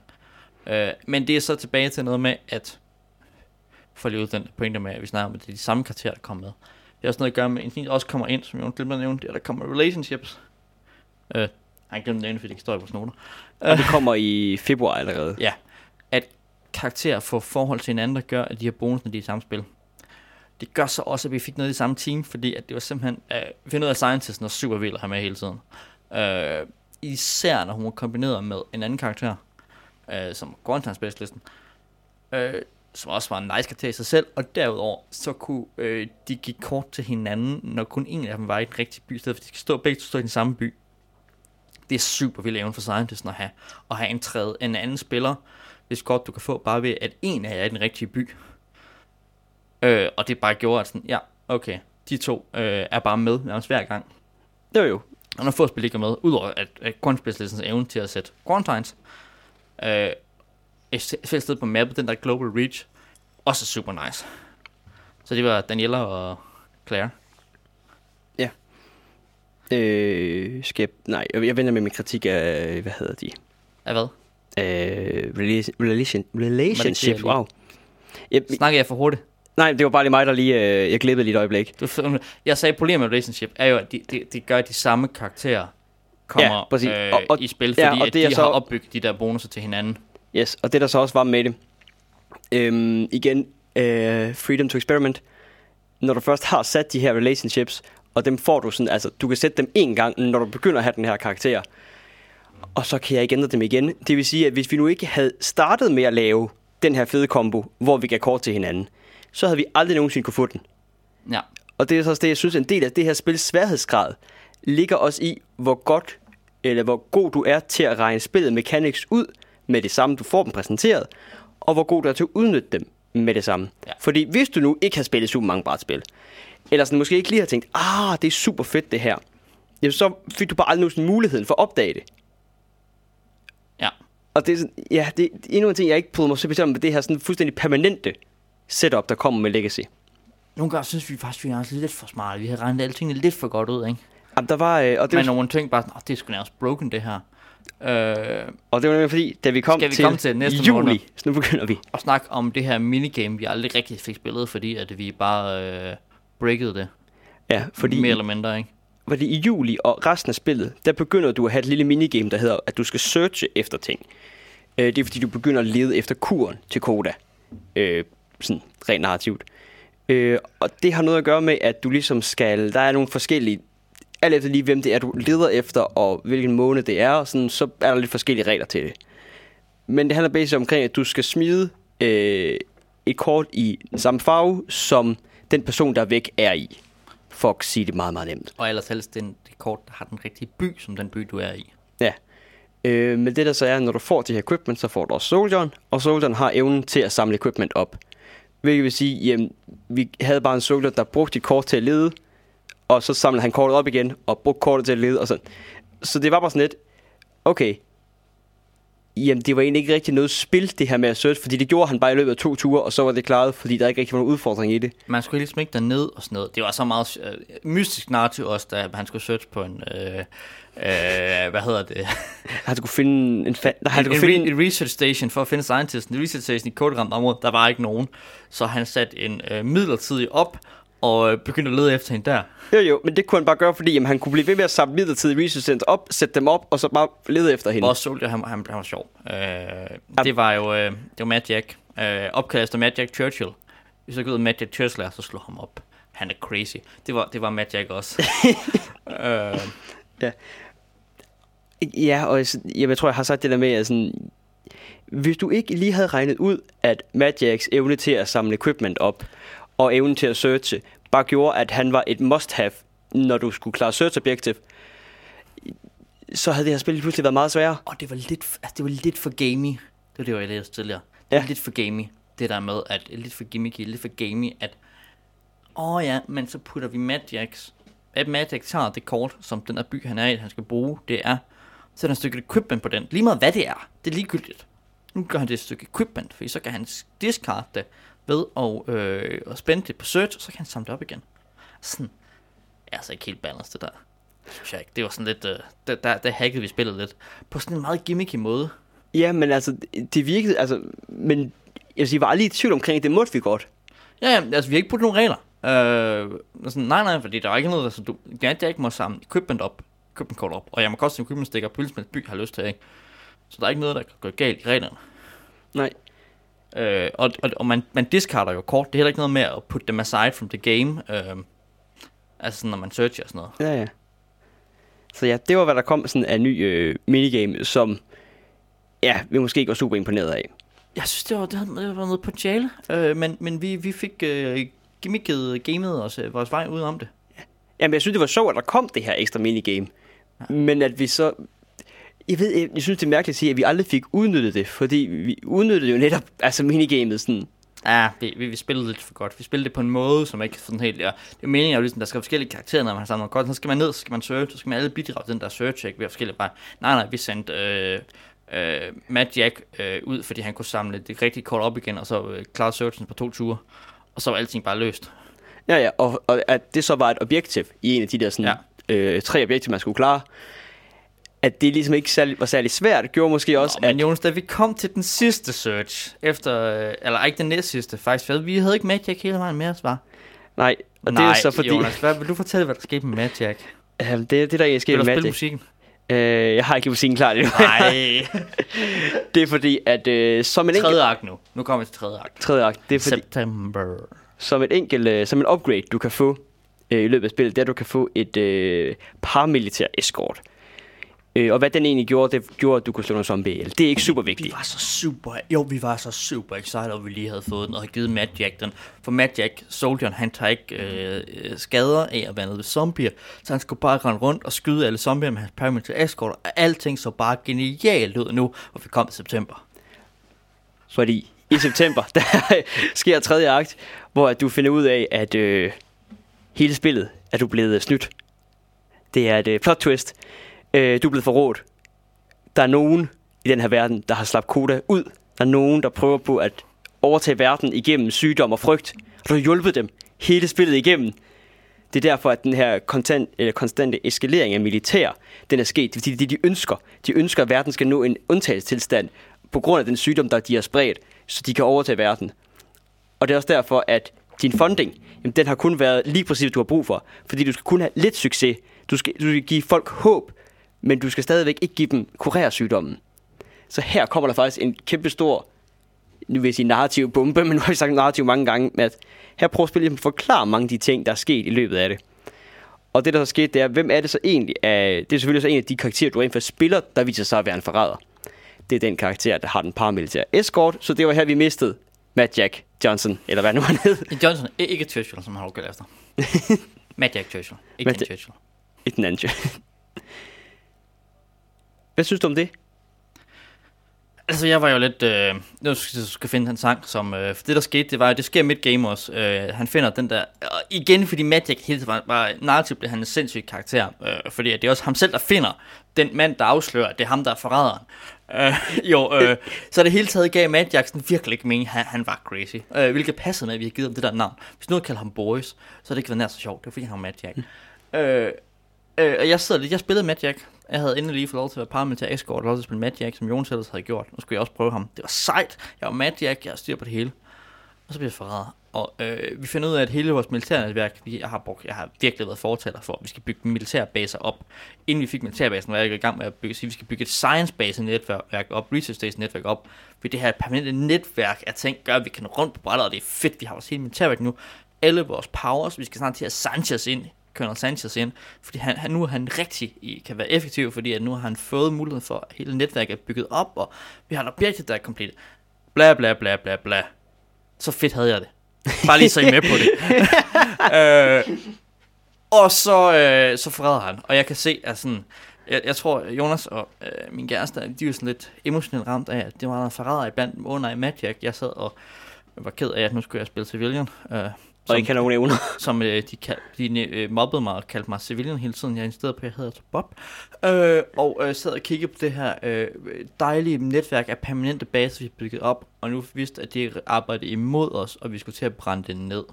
Øh, men det er så tilbage til noget med, at for lige ud den pointe med, at vi snakker om, at det er de samme karakterer, der kommer med. Det er også noget at gøre med, at også kommer ind, som jeg glemte at nævne, det er, der kommer relationships. Øh, han glemte at nævne, fordi det ikke står i vores noter. Og det kommer i februar allerede. Ja, at karakterer får forhold til hinanden, der gør, at de har bonus, når de er i samme spil. Det gør så også, at vi fik noget i det samme team, fordi at det var simpelthen, øh, finde finder ud af, Scientisten er super vild at have med hele tiden. Øh, især når hun var kombineret med en anden karakter øh, som Grøntans Specialisten, øh, som også var en nice karakter i sig selv, og derudover så kunne øh, de give kort til hinanden, når kun en af dem var i den rigtige by, i stedet for de skal stå begge stå i den samme by. Det er super vildt evne for Scientisten at have, at have en, træde, en anden spiller, hvis godt du kan få bare ved, at en af jer er i den rigtige by. Øh, og det bare gjorde, at sådan, ja, okay, de to øh, er bare med nærmest hver gang. Det var jo. Og når få spil ikke er med, udover at, at Grønspecialistens evne til at sætte Quarantines, øh, et sted på mappet, den der Global Reach, også super nice. Så det var Daniela og Claire. Ja. Øh, skal jeg, nej, jeg venter med min kritik af, hvad hedder de? Af hvad? Øh, relation, relation, relationship, wow. Jeg, Snakker jeg for hurtigt? Nej, det var bare lige mig, der lige... Øh, jeg glippede lige et øjeblik. Du, jeg sagde, at problemet med relationship er jo, at de, de, de gør, at de samme karakterer kommer Ja, præcis. øh, Og- og- i spil, ja, fordi og at det er de så- har opbygget de der bonusser til hinanden. Yes, og det der så også var med det, øhm, igen, øh, freedom to experiment, når du først har sat de her relationships, og dem får du sådan, altså du kan sætte dem en gang, når du begynder at have den her karakter, og så kan jeg ikke ændre dem igen. Det vil sige, at hvis vi nu ikke havde startet med at lave den her fede kombo, hvor vi gav kort til hinanden, så havde vi aldrig nogensinde kunne få den. Ja. Og det er så også det, jeg synes, en del af det her spils sværhedsgrad ligger også i, hvor godt eller hvor god du er til at regne spillet mechanics ud med det samme, du får dem præsenteret, og hvor god du er til at udnytte dem med det samme. Ja. Fordi hvis du nu ikke har spillet super mange brætspil, eller sådan måske ikke lige har tænkt, ah, det er super fedt det her, jamen så fik du bare aldrig nogensinde muligheden for at opdage det. Ja. Og det er, sådan, ja, det er endnu en ting, jeg ikke prøvede mig så specielt med det her sådan fuldstændig permanente setup, der kommer med Legacy. Nogle gange synes vi faktisk, vi er lidt for smarte. Vi har regnet alle tingene lidt for godt ud, ikke? Jamen, der var, øh, og det Men var nogle ting bare, "Åh, det er sgu nærmest broken, det her. Øh, Og det var nemlig fordi, da vi kom Skal vi til, komme til næste juli, måned? så nu begynder vi. og snakke om det her minigame, vi aldrig rigtig fik spillet, fordi at vi bare øh, breakede det. Ja, fordi, Mere eller mindre, ikke? fordi i juli og resten af spillet, der begynder du at have et lille minigame, der hedder, at du skal searche efter ting. Øh, det er fordi, du begynder at lede efter kuren til Koda. Øh, sådan rent narrativt. Øh, og det har noget at gøre med, at du ligesom skal, der er nogle forskellige, alt efter lige hvem det er, du leder efter, og hvilken måned det er, og sådan, så er der lidt forskellige regler til det. Men det handler basisk omkring, at du skal smide øh, et kort i samme farve, som den person, der er væk, er i. For at sige det meget, meget nemt. Og ellers helst den, det kort, der har den rigtige by, som den by, du er i. Ja. Øh, men det der så er, når du får de her equipment, så får du også soldieren, og soldieren har evnen til at samle equipment op. Hvilket vil sige, jamen, vi havde bare en soldier, der brugte et kort til at lede, og så samlede han kortet op igen, og brugte kortet til at lede, og sådan. Så det var bare sådan lidt, okay, jamen det var egentlig ikke rigtig noget spil, det her med at search, fordi det gjorde han bare i løbet af to ture, og så var det klaret, fordi der ikke rigtig var nogen udfordring i det. Man skulle ligesom ikke derned og sådan noget. Det var så meget øh, mystisk narrativ også, da han skulle search på en... Øh, øh, hvad hedder det? Han skulle finde en, fa- han en, skulle en, finde en research station for at finde scientisten. En research station i koderamt område, der var ikke nogen. Så han satte en øh, midlertidig op og øh, begyndte at lede efter hende der. Jo, jo, men det kunne han bare gøre, fordi jamen, han kunne blive ved med at samle midlertidige research op, sætte dem op, og så bare lede efter hende. Vores soldier, han, han, han var sjov. Øh, det var jo øh, det var Mad Jack. Øh, opkaldt efter Mad Jack Churchill. Hvis jeg går ud Mad Jack Churchill så slår ham op. Han er crazy. Det var, det var Mad Jack også. øh, Ja, og jeg, jamen, jeg tror, jeg har sagt det der med, at sådan, hvis du ikke lige havde regnet ud, at Madjacks evne til at samle equipment op, og evnen til at searche, bare gjorde, at han var et must-have, når du skulle klare search objective, så havde det her spil pludselig været meget sværere. og det var lidt, altså, det var lidt for gamey. Det var det, jeg læste tidligere. Det Ja. var lidt for gamey. Det der med, at lidt for gimmicky, lidt for gamey, at åh oh ja, men så putter vi Mad Jacks. At Mad Jack tager det kort, som den der by, han er i, han skal bruge, det er, så er der et stykke equipment på den. Lige meget hvad det er, det er ligegyldigt. Nu gør han det et stykke equipment, for så kan han discard det ved at, øh, at spænde det på search, og så kan han samle det op igen. Sådan, er altså ikke helt balanced det der. Synes jeg ikke. Det var sådan lidt, øh, der, der, der hackede vi spillet lidt. På sådan en meget gimmicky måde. Ja, men altså, det virkede, altså, men jeg sige, var aldrig i tvivl omkring, at det måtte vi godt. Ja, ja, altså vi har ikke brugt nogen regler. Øh, sådan, nej, nej, fordi der er ikke noget, altså du, det er, at jeg ikke må samle equipment op, equipment kort op, og jeg må koste en equipment stikker, på hvilken by har lyst til, ikke? Så der er ikke noget, der kan gå galt i reglerne. Nej. Øh, og, og, og man, man discarder jo kort, det er heller ikke noget med at put them aside from the game, øh, altså sådan, når man searcher og sådan noget. Ja, ja. Så ja, det var, hvad der kom sådan af ny øh, minigame, som ja, vi måske ikke var super imponeret af. Jeg synes, det var, det havde, det var noget potentiale, øh, men, men vi, vi fik øh, gimmicket gamet os øh, vores vej ud om det. Jamen, jeg synes, det var sjovt, at der kom det her ekstra minigame. Ja. Men at vi så... Jeg ved, jeg, jeg synes, det er mærkeligt at sige, at vi aldrig fik udnyttet det, fordi vi udnyttede jo netop altså minigamet sådan... Ja, vi, vi, vi spillede lidt for godt. Vi spillede det på en måde, som ikke sådan helt... Ja, det er meningen, at ligesom, der skal være forskellige karakterer, når man samler godt. Så skal man ned, så skal man search, så skal man alle bidrage til den der search, ikke? Vi har forskellige bare... Nej, nej, vi sendte øh, øh, Matt Jack øh, ud, fordi han kunne samle det rigtige kort op igen, og så øh, klare searchen på to ture. Og så var alting bare løst. Ja, ja, og, og at det så var et objektiv i en af de der sådan, ja. øh, tre objektiver, man skulle klare. At det ligesom ikke særlig, var særlig svært, gjorde måske også, Nå, at... men Jonas, da vi kom til den sidste search, efter, øh, eller ikke den næste sidste, faktisk, for vi havde ikke Magic hele vejen med os, var? Nej, og Nej, det er så fordi... Jonas, hvad, vil du fortælle, hvad der skete med Magic? Jamen, det er det, der egentlig sker Vil du med spille musikken? Øh, jeg har ikke musikken klar lige nu. Nej. det er fordi, at øh, som en enkelt... tredje akt nu. Nu kommer vi til tredje akt. Tredje akt. Det er fordi, September. som et enkelt, øh, som en upgrade, du kan få øh, i løbet af spillet, det er, at du kan få et øh, paramilitær escort. Øh, og hvad den egentlig gjorde, det gjorde, at du kunne slå nogle zombie ihjel. Det er ikke super Vi vigtigt. var så super, jo, vi var så super excited, at vi lige havde fået den og havde givet Magic den. For Magic, Soldieren, han tager ikke øh, øh, skader af at være nede ved zombier, så han skulle bare rende rundt og skyde alle zombier med hans paramilitary escort, og alting så bare genialt ud nu, hvor vi kom til september. Fordi i september, der sker tredje akt, hvor du finder ud af, at øh, hele spillet er du blevet snydt. Det er et øh, plot twist. Øh, du er blevet forrådt. Der er nogen i den her verden, der har slappet koda ud. Der er nogen, der prøver på at overtage verden igennem sygdom og frygt. Og du har hjulpet dem hele spillet igennem. Det er derfor, at den her konstant, eller konstante eskalering af militær, den er sket. Det er fordi, det er det, de ønsker. De ønsker, at verden skal nå en undtagelsestilstand på grund af den sygdom, der de har spredt, så de kan overtage verden. Og det er også derfor, at din funding, jamen, den har kun været lige præcis, hvad du har brug for. Fordi du skal kun have lidt succes. Du skal, du skal give folk håb, men du skal stadigvæk ikke give dem kurere sygdommen. Så her kommer der faktisk en kæmpe stor, nu vil jeg sige narrativ bombe, men nu har vi sagt narrativ mange gange, med at her prøver spillet at forklare mange af de ting, der er sket i løbet af det. Og det, der så skete, det er, hvem er det så egentlig? Af, det er selvfølgelig så en af de karakterer, du rent faktisk spiller, der viser sig at være en forræder. Det er den karakter, der har den paramilitære escort, så det var her, vi mistede Matt Jack Johnson, eller hvad nu han hed. Johnson, ikke Churchill, som han har efter. Magic Churchill, ikke Matt- Churchill. Ikke den anden. Hvad synes du om det? Altså, jeg var jo lidt... Øh, nu skal jeg skal finde en sang, som... Øh, for det, der skete, det var jo, det sker midt game også. Øh, han finder den der... Og igen, fordi Magic hele tiden var, var narrativt, blev han en sindssyg karakter. Øh, fordi at det er også ham selv, der finder den mand, der afslører, at det er ham, der er forræderen. Øh, jo, øh, så det hele taget gav Matt Jackson virkelig ikke mening, han, han var crazy. Øh, hvilket passede med, at vi har givet ham det der navn. Hvis nu havde kaldt ham Boris, så havde det ikke været nær så sjovt. Det var fordi, han var Matt Jack. Øh, øh, og jeg sidder lidt, jeg spillede Matt Jack. Jeg havde endelig lige fået lov til at være paramilitær escort, og lov til at spille Matt Jack, som Jonas ellers havde gjort. Nu skulle jeg også prøve ham. Det var sejt. Jeg var Mad Jack, jeg har styr på det hele. Og så bliver jeg forræder. Og øh, vi finder ud af, at hele vores militærnetværk, vi har brugt, jeg har virkelig været fortaler for, at vi skal bygge militærbaser op. Inden vi fik militærbasen, var jeg i gang med at bygge, sige, at vi skal bygge et science-base netværk op, research station netværk op. For det her permanente netværk af ting gør, at vi kan rundt på brættet, og det er fedt, vi har vores hele militærværk nu. Alle vores powers, vi skal snart til at Sanchez ind, Colonel Sanchez ind, fordi han, han, nu er han rigtig i, kan være effektiv, fordi at nu har han fået mulighed for, at hele netværket er bygget op, og vi har et objektiv, der er komplet. Bla bla bla bla bla. Så fedt havde jeg det. Bare lige så I med på det. øh, og så, øh, så forræder han, og jeg kan se, at sådan, jeg, jeg tror, Jonas og øh, min kæreste, de er sådan lidt emotionelt ramt af, at det var noget forræder iblandt dem under i Magic. Jeg sad og var ked af, at nu skulle jeg spille Civilian. Øh, Og ikke have nogen evner. som øh, de, kald, de øh, mobbede mig og kaldte mig civilian hele tiden. Jeg insisterede på, at jeg hedder altså Bob. Øh, og øh, sad og kiggede på det her øh, dejlige netværk af permanente baser, vi bygget op. Og nu vidste, at de arbejdede imod os, og vi skulle til at brænde det ned.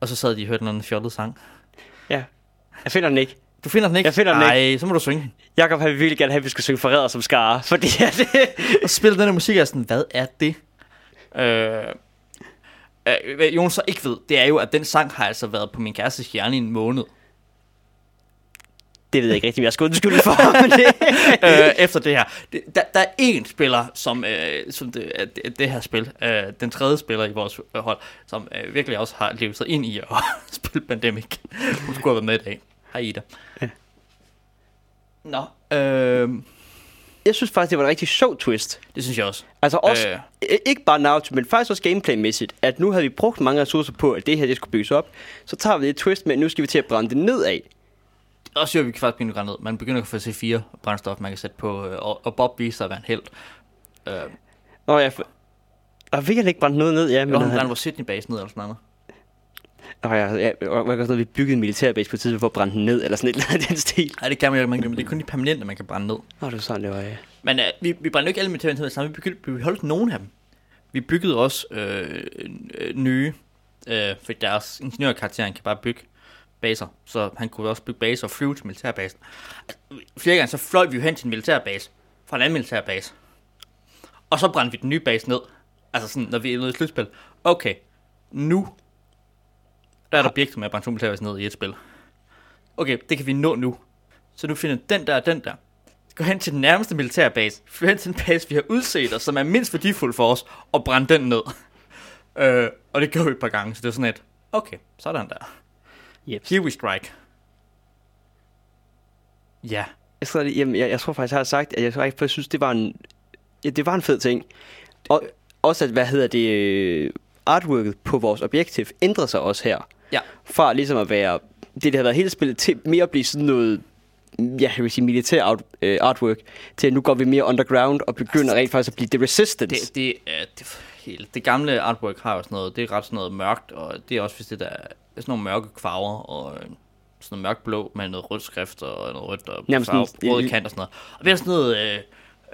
Og så sad de og hørte en fjollet sang. Ja. Jeg finder den ikke. Du finder den ikke? Jeg finder den ikke. Nej, så må du synge. Jakob han ville virkelig gerne have, at vi skulle synge forræder som skare, fordi at det... Og så spiller den her musik, og sådan, hvad er det? Øh, øh, hvad Jonas så ikke ved, det er jo, at den sang har altså været på min kærestes hjerne i en måned. det ved jeg ikke rigtig, jeg skal undskylde for. men det... øh, efter det her. Det, der, der er én spiller, som, øh, som det, det, det her spil, øh, den tredje spiller i vores øh, hold, som øh, virkelig også har levet sig ind i at spille Pandemic. Hun skulle have været med i dag. Hej Ida. Ja. Nå, øh, jeg synes faktisk, det var en rigtig sjov twist. det synes jeg også. Altså også, Øh. ikke bare narrativ, men faktisk også gameplaymæssigt, at nu havde vi brugt mange ressourcer på, at det her det skulle bygges op. Så tager vi det twist med, at nu skal vi til at brænde det ned af. Også siger, at vi kan faktisk begynde at gøre ned. Man begynder at få C4 brændstof, man kan sætte på, øh, og, og Bob viser sig at være en held. Øh, Nå, jeg... Og vi kan ikke brænde noget ned, ja, men... men han brænder vores Sydney-base ned eller sådan noget. Nå, ja, ja, og hvad gør sådan vi byggede en militærbase på et tidspunkt for at brænde den ned, eller sådan et eller andet i den stil. Nej, det kan man jo ikke, men det er kun de permanente, man kan brænde ned. Nå, det var sådan, det var, ja. Men uh, vi, vi brændte jo ikke alle militære sammen, vi, byggede, vi holdt nogle af dem. Vi byggede også øh, øh, nye, øh, for deres ingeniørkarakter kan bare bygge baser, så han kunne også bygge baser og flyve til militærbasen. Altså, flere gange så fløj vi jo hen til en militærbase, fra en anden militærbase. Og så brændte vi den nye base ned. Altså sådan, når vi er nede i slutspil. Okay, nu der er et objekt, som er militærbase ned i et spil. Okay, det kan vi nå nu. Så nu finder den der og den der. Gå hen til den nærmeste militærbase. Flyv hen til en base, vi har udset os, som er mindst værdifuld for os, og brænd den ned. øh, og det gjorde vi et par gange, så det er sådan et, okay, sådan der. Yep. Here we strike. Ja. Jeg tror, jamen, jeg, jeg tror faktisk, jeg har sagt, at jeg, tror, jeg synes, det var en, ja, det var en fed ting. Og også, at, hvad hedder det, øh, artworket på vores objektiv ændrer sig også her. Ja. Fra ligesom at være det, der har været hele spillet, til mere at blive sådan noget ja, jeg vil sige militær art, øh, artwork, til at nu går vi mere underground og begynder altså, rent faktisk at blive The Resistance. Det, det, er, det, helt, det gamle artwork har jo sådan noget, det er ret sådan noget mørkt, og det er også hvis det der er sådan nogle mørke farver, og øh, sådan noget mørk blå med noget rødt skrift og noget rødt og Jamen, farve, sådan- røde kant og sådan noget. Og det er sådan noget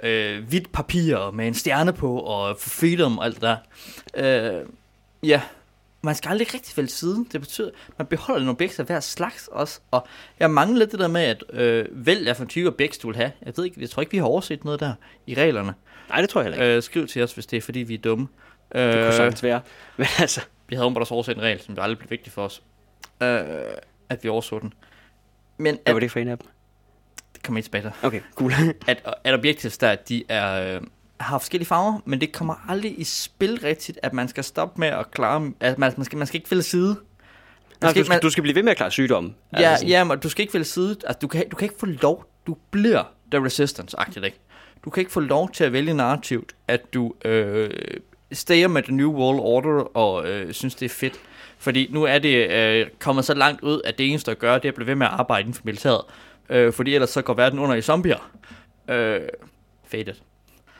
øh, øh, hvidt papir med en stjerne på, og freedom og alt det der. Øh, ja, man skal aldrig rigtig vælge side. Det betyder, at man beholder nogle objekter af hver slags også. Og jeg mangler lidt det der med, at øh, vælg er for en type objekt, du vil have. Jeg ved ikke, jeg tror ikke, vi har overset noget der i reglerne. Nej, det tror jeg heller ikke. Øh, skriv til os, hvis det er, fordi vi er dumme. det kunne Øh, sagtens være. Men altså, vi havde åbenbart også overset en regel, som aldrig blev vigtig for os. Øh, at vi overså den. Men hvad at, var det for en af dem? det kommer ikke tilbage til. Okay, cool. At, at objectives der, de er, øh, har forskellige farver, men det kommer aldrig i spil rigtigt, at man skal stoppe med at klare, at man, man, skal, man skal ikke vælge side. Man skal, du, skal, du skal blive ved med at klare sygdomme. Ja, Altså ja, men du skal ikke vælge side. Altså, du, kan, du kan ikke få lov. Du bliver The Resistance-agtigt, ikke? Du kan ikke få lov til at vælge narrativt, at du øh, stager med The New World Order og øh, synes, det er fedt. Fordi nu er det øh, kommet så langt ud, at det eneste at gøre, det er at blive ved med at arbejde inden for militæret. Øh, fordi ellers så går verden under i zombier. Øh, faded.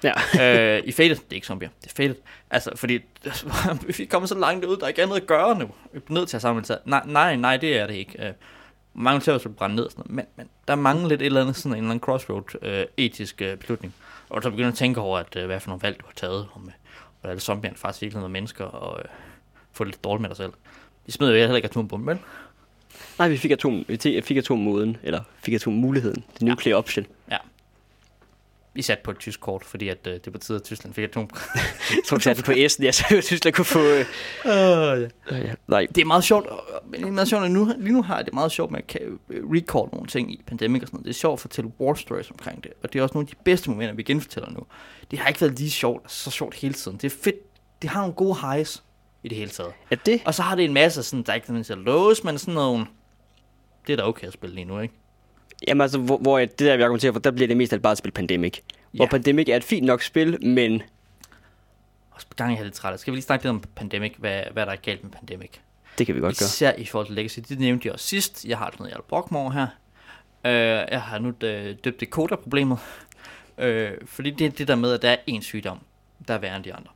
Ja. øh, I Faded, det er ikke zombier, det er Faded. Altså, fordi vi kommer så langt ud, der er ikke andet at gøre nu. Vi er nødt til at samle sig. Nej, nej, nej, det er det ikke. Øh, mange til at brænde ned og sådan noget. Men, men der mangler lidt et eller andet, sådan en eller anden crossroad øh, etisk øh, beslutning. Og så begynder at tænke over, at, øh, hvad for nogle valg du har taget, om øh, hvordan zombierne faktisk virkelig noget mennesker, og øh, få det lidt dårligt med dig selv. De smider jo heller ikke atombomben, men Nej, vi fik, atom, vi fik atommoden, eller fik atommuligheden. Det nuclear option. Vi satte på et tysk kort, fordi at, øh, det betyder, at Tyskland fik atom. Jeg tror, vi satte det på S'en, ja, så Tyskland kunne få... Øh, Uh, ja. øh, ja. Nej, Det er meget sjovt, men det er meget sjovt, at nu, lige nu har jeg det meget sjovt med at kan record nogle ting i Pandemic og sådan noget. Det er sjovt at fortælle war stories omkring det, og det er også nogle af de bedste momenter, vi genfortæller nu. Det har ikke været lige sjovt, så sjovt hele tiden. Det er fedt. Det har nogle gode highs i det hele taget. er det? Og så har det en masse sådan, der er ikke nødvendigvis er lås, men sådan nogle... Det er da okay at spille lige nu, ikke? Jamen altså, hvor, hvor jeg, det der, vi argumenterer for, der bliver det mest af bare at spille Pandemic. Ja. Hvor. Pandemic er et fint nok spil, men Også på gang jeg er lidt træt. Skal vi lige snakke lidt om Pandemic, hvad, hvad der er galt med Pandemic? det kan vi godt gøre. Især i forhold til Legacy. Det nævnte jeg også sidst. Jeg har noget Jarl Brockmore her. Øh, jeg har nu øh, døbt det Koda-problemet. Øh, fordi det er det der med, at der er en sygdom, der er værre end de andre.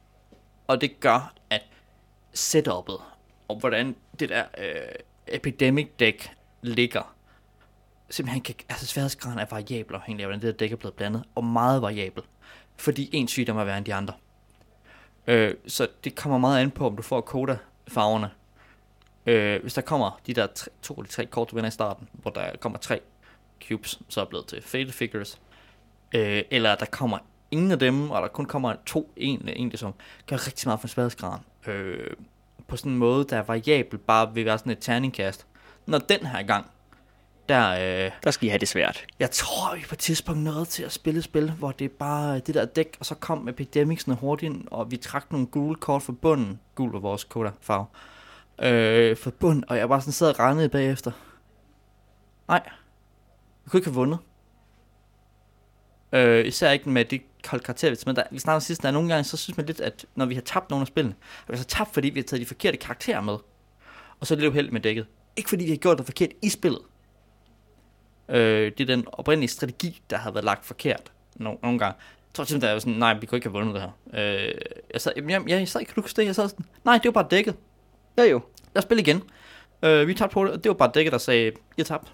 Og det gør, at setup'et, og hvordan det der øh, epidemic deck ligger, simpelthen kan, altså sværhedsgraden er variabel afhængig af, hvordan det der dæk er blevet blandet, og meget variabel. Fordi en sygdom er værre end de andre. Øh, så det kommer meget an på, om du får Koda-farverne, Øh, hvis der kommer de der tre, to eller tre kort, du vinder i starten, hvor der kommer tre cubes, så er blevet til fatal figures, øh, eller der kommer ingen af dem, og der kun kommer to egentlig, egentlig som gør rigtig meget for sværhedsgraden. Øh, på sådan en måde, der er variabel, bare vil være sådan et terningkast. Når den her gang, der, øh, Der skal I have det svært. jeg tror, vi på et tidspunkt nåede til at spille et spil, hvor det er bare det der dæk, og så kom Epidemics'ene hurtigt ind, og vi trak nogle gule kort fra bunden. Gul var vores Koda-farve. Øh, fra bunden, og jeg bare sådan sad og regnede bagefter. Nej, vi kunne ikke have vundet. Øh, især ikke med det kolde karakter, med. Der, vi snakkede sidst, der er nogle gange, så synes man lidt, at når vi har tabt nogle af spillene, at vi har tabt, fordi vi har taget de forkerte karakterer med. Og så er det lidt uheldigt med dækket. Ikke fordi vi har gjort det forkert i spillet. Øh, det er den oprindelige strategi, der har været lagt forkert nogle, nogle gange. Jeg tror simpelthen, der er jo sådan, nej, vi kunne ikke have vundet det her. Øh, jeg, sad, jamen, jeg, jeg sad kan du huske det? Jeg sad sådan, nej, det var bare dækket. Ja jo. Lad os spille igen. Øh, vi tabte på det, og det var bare dækket, der sagde, jeg tabte.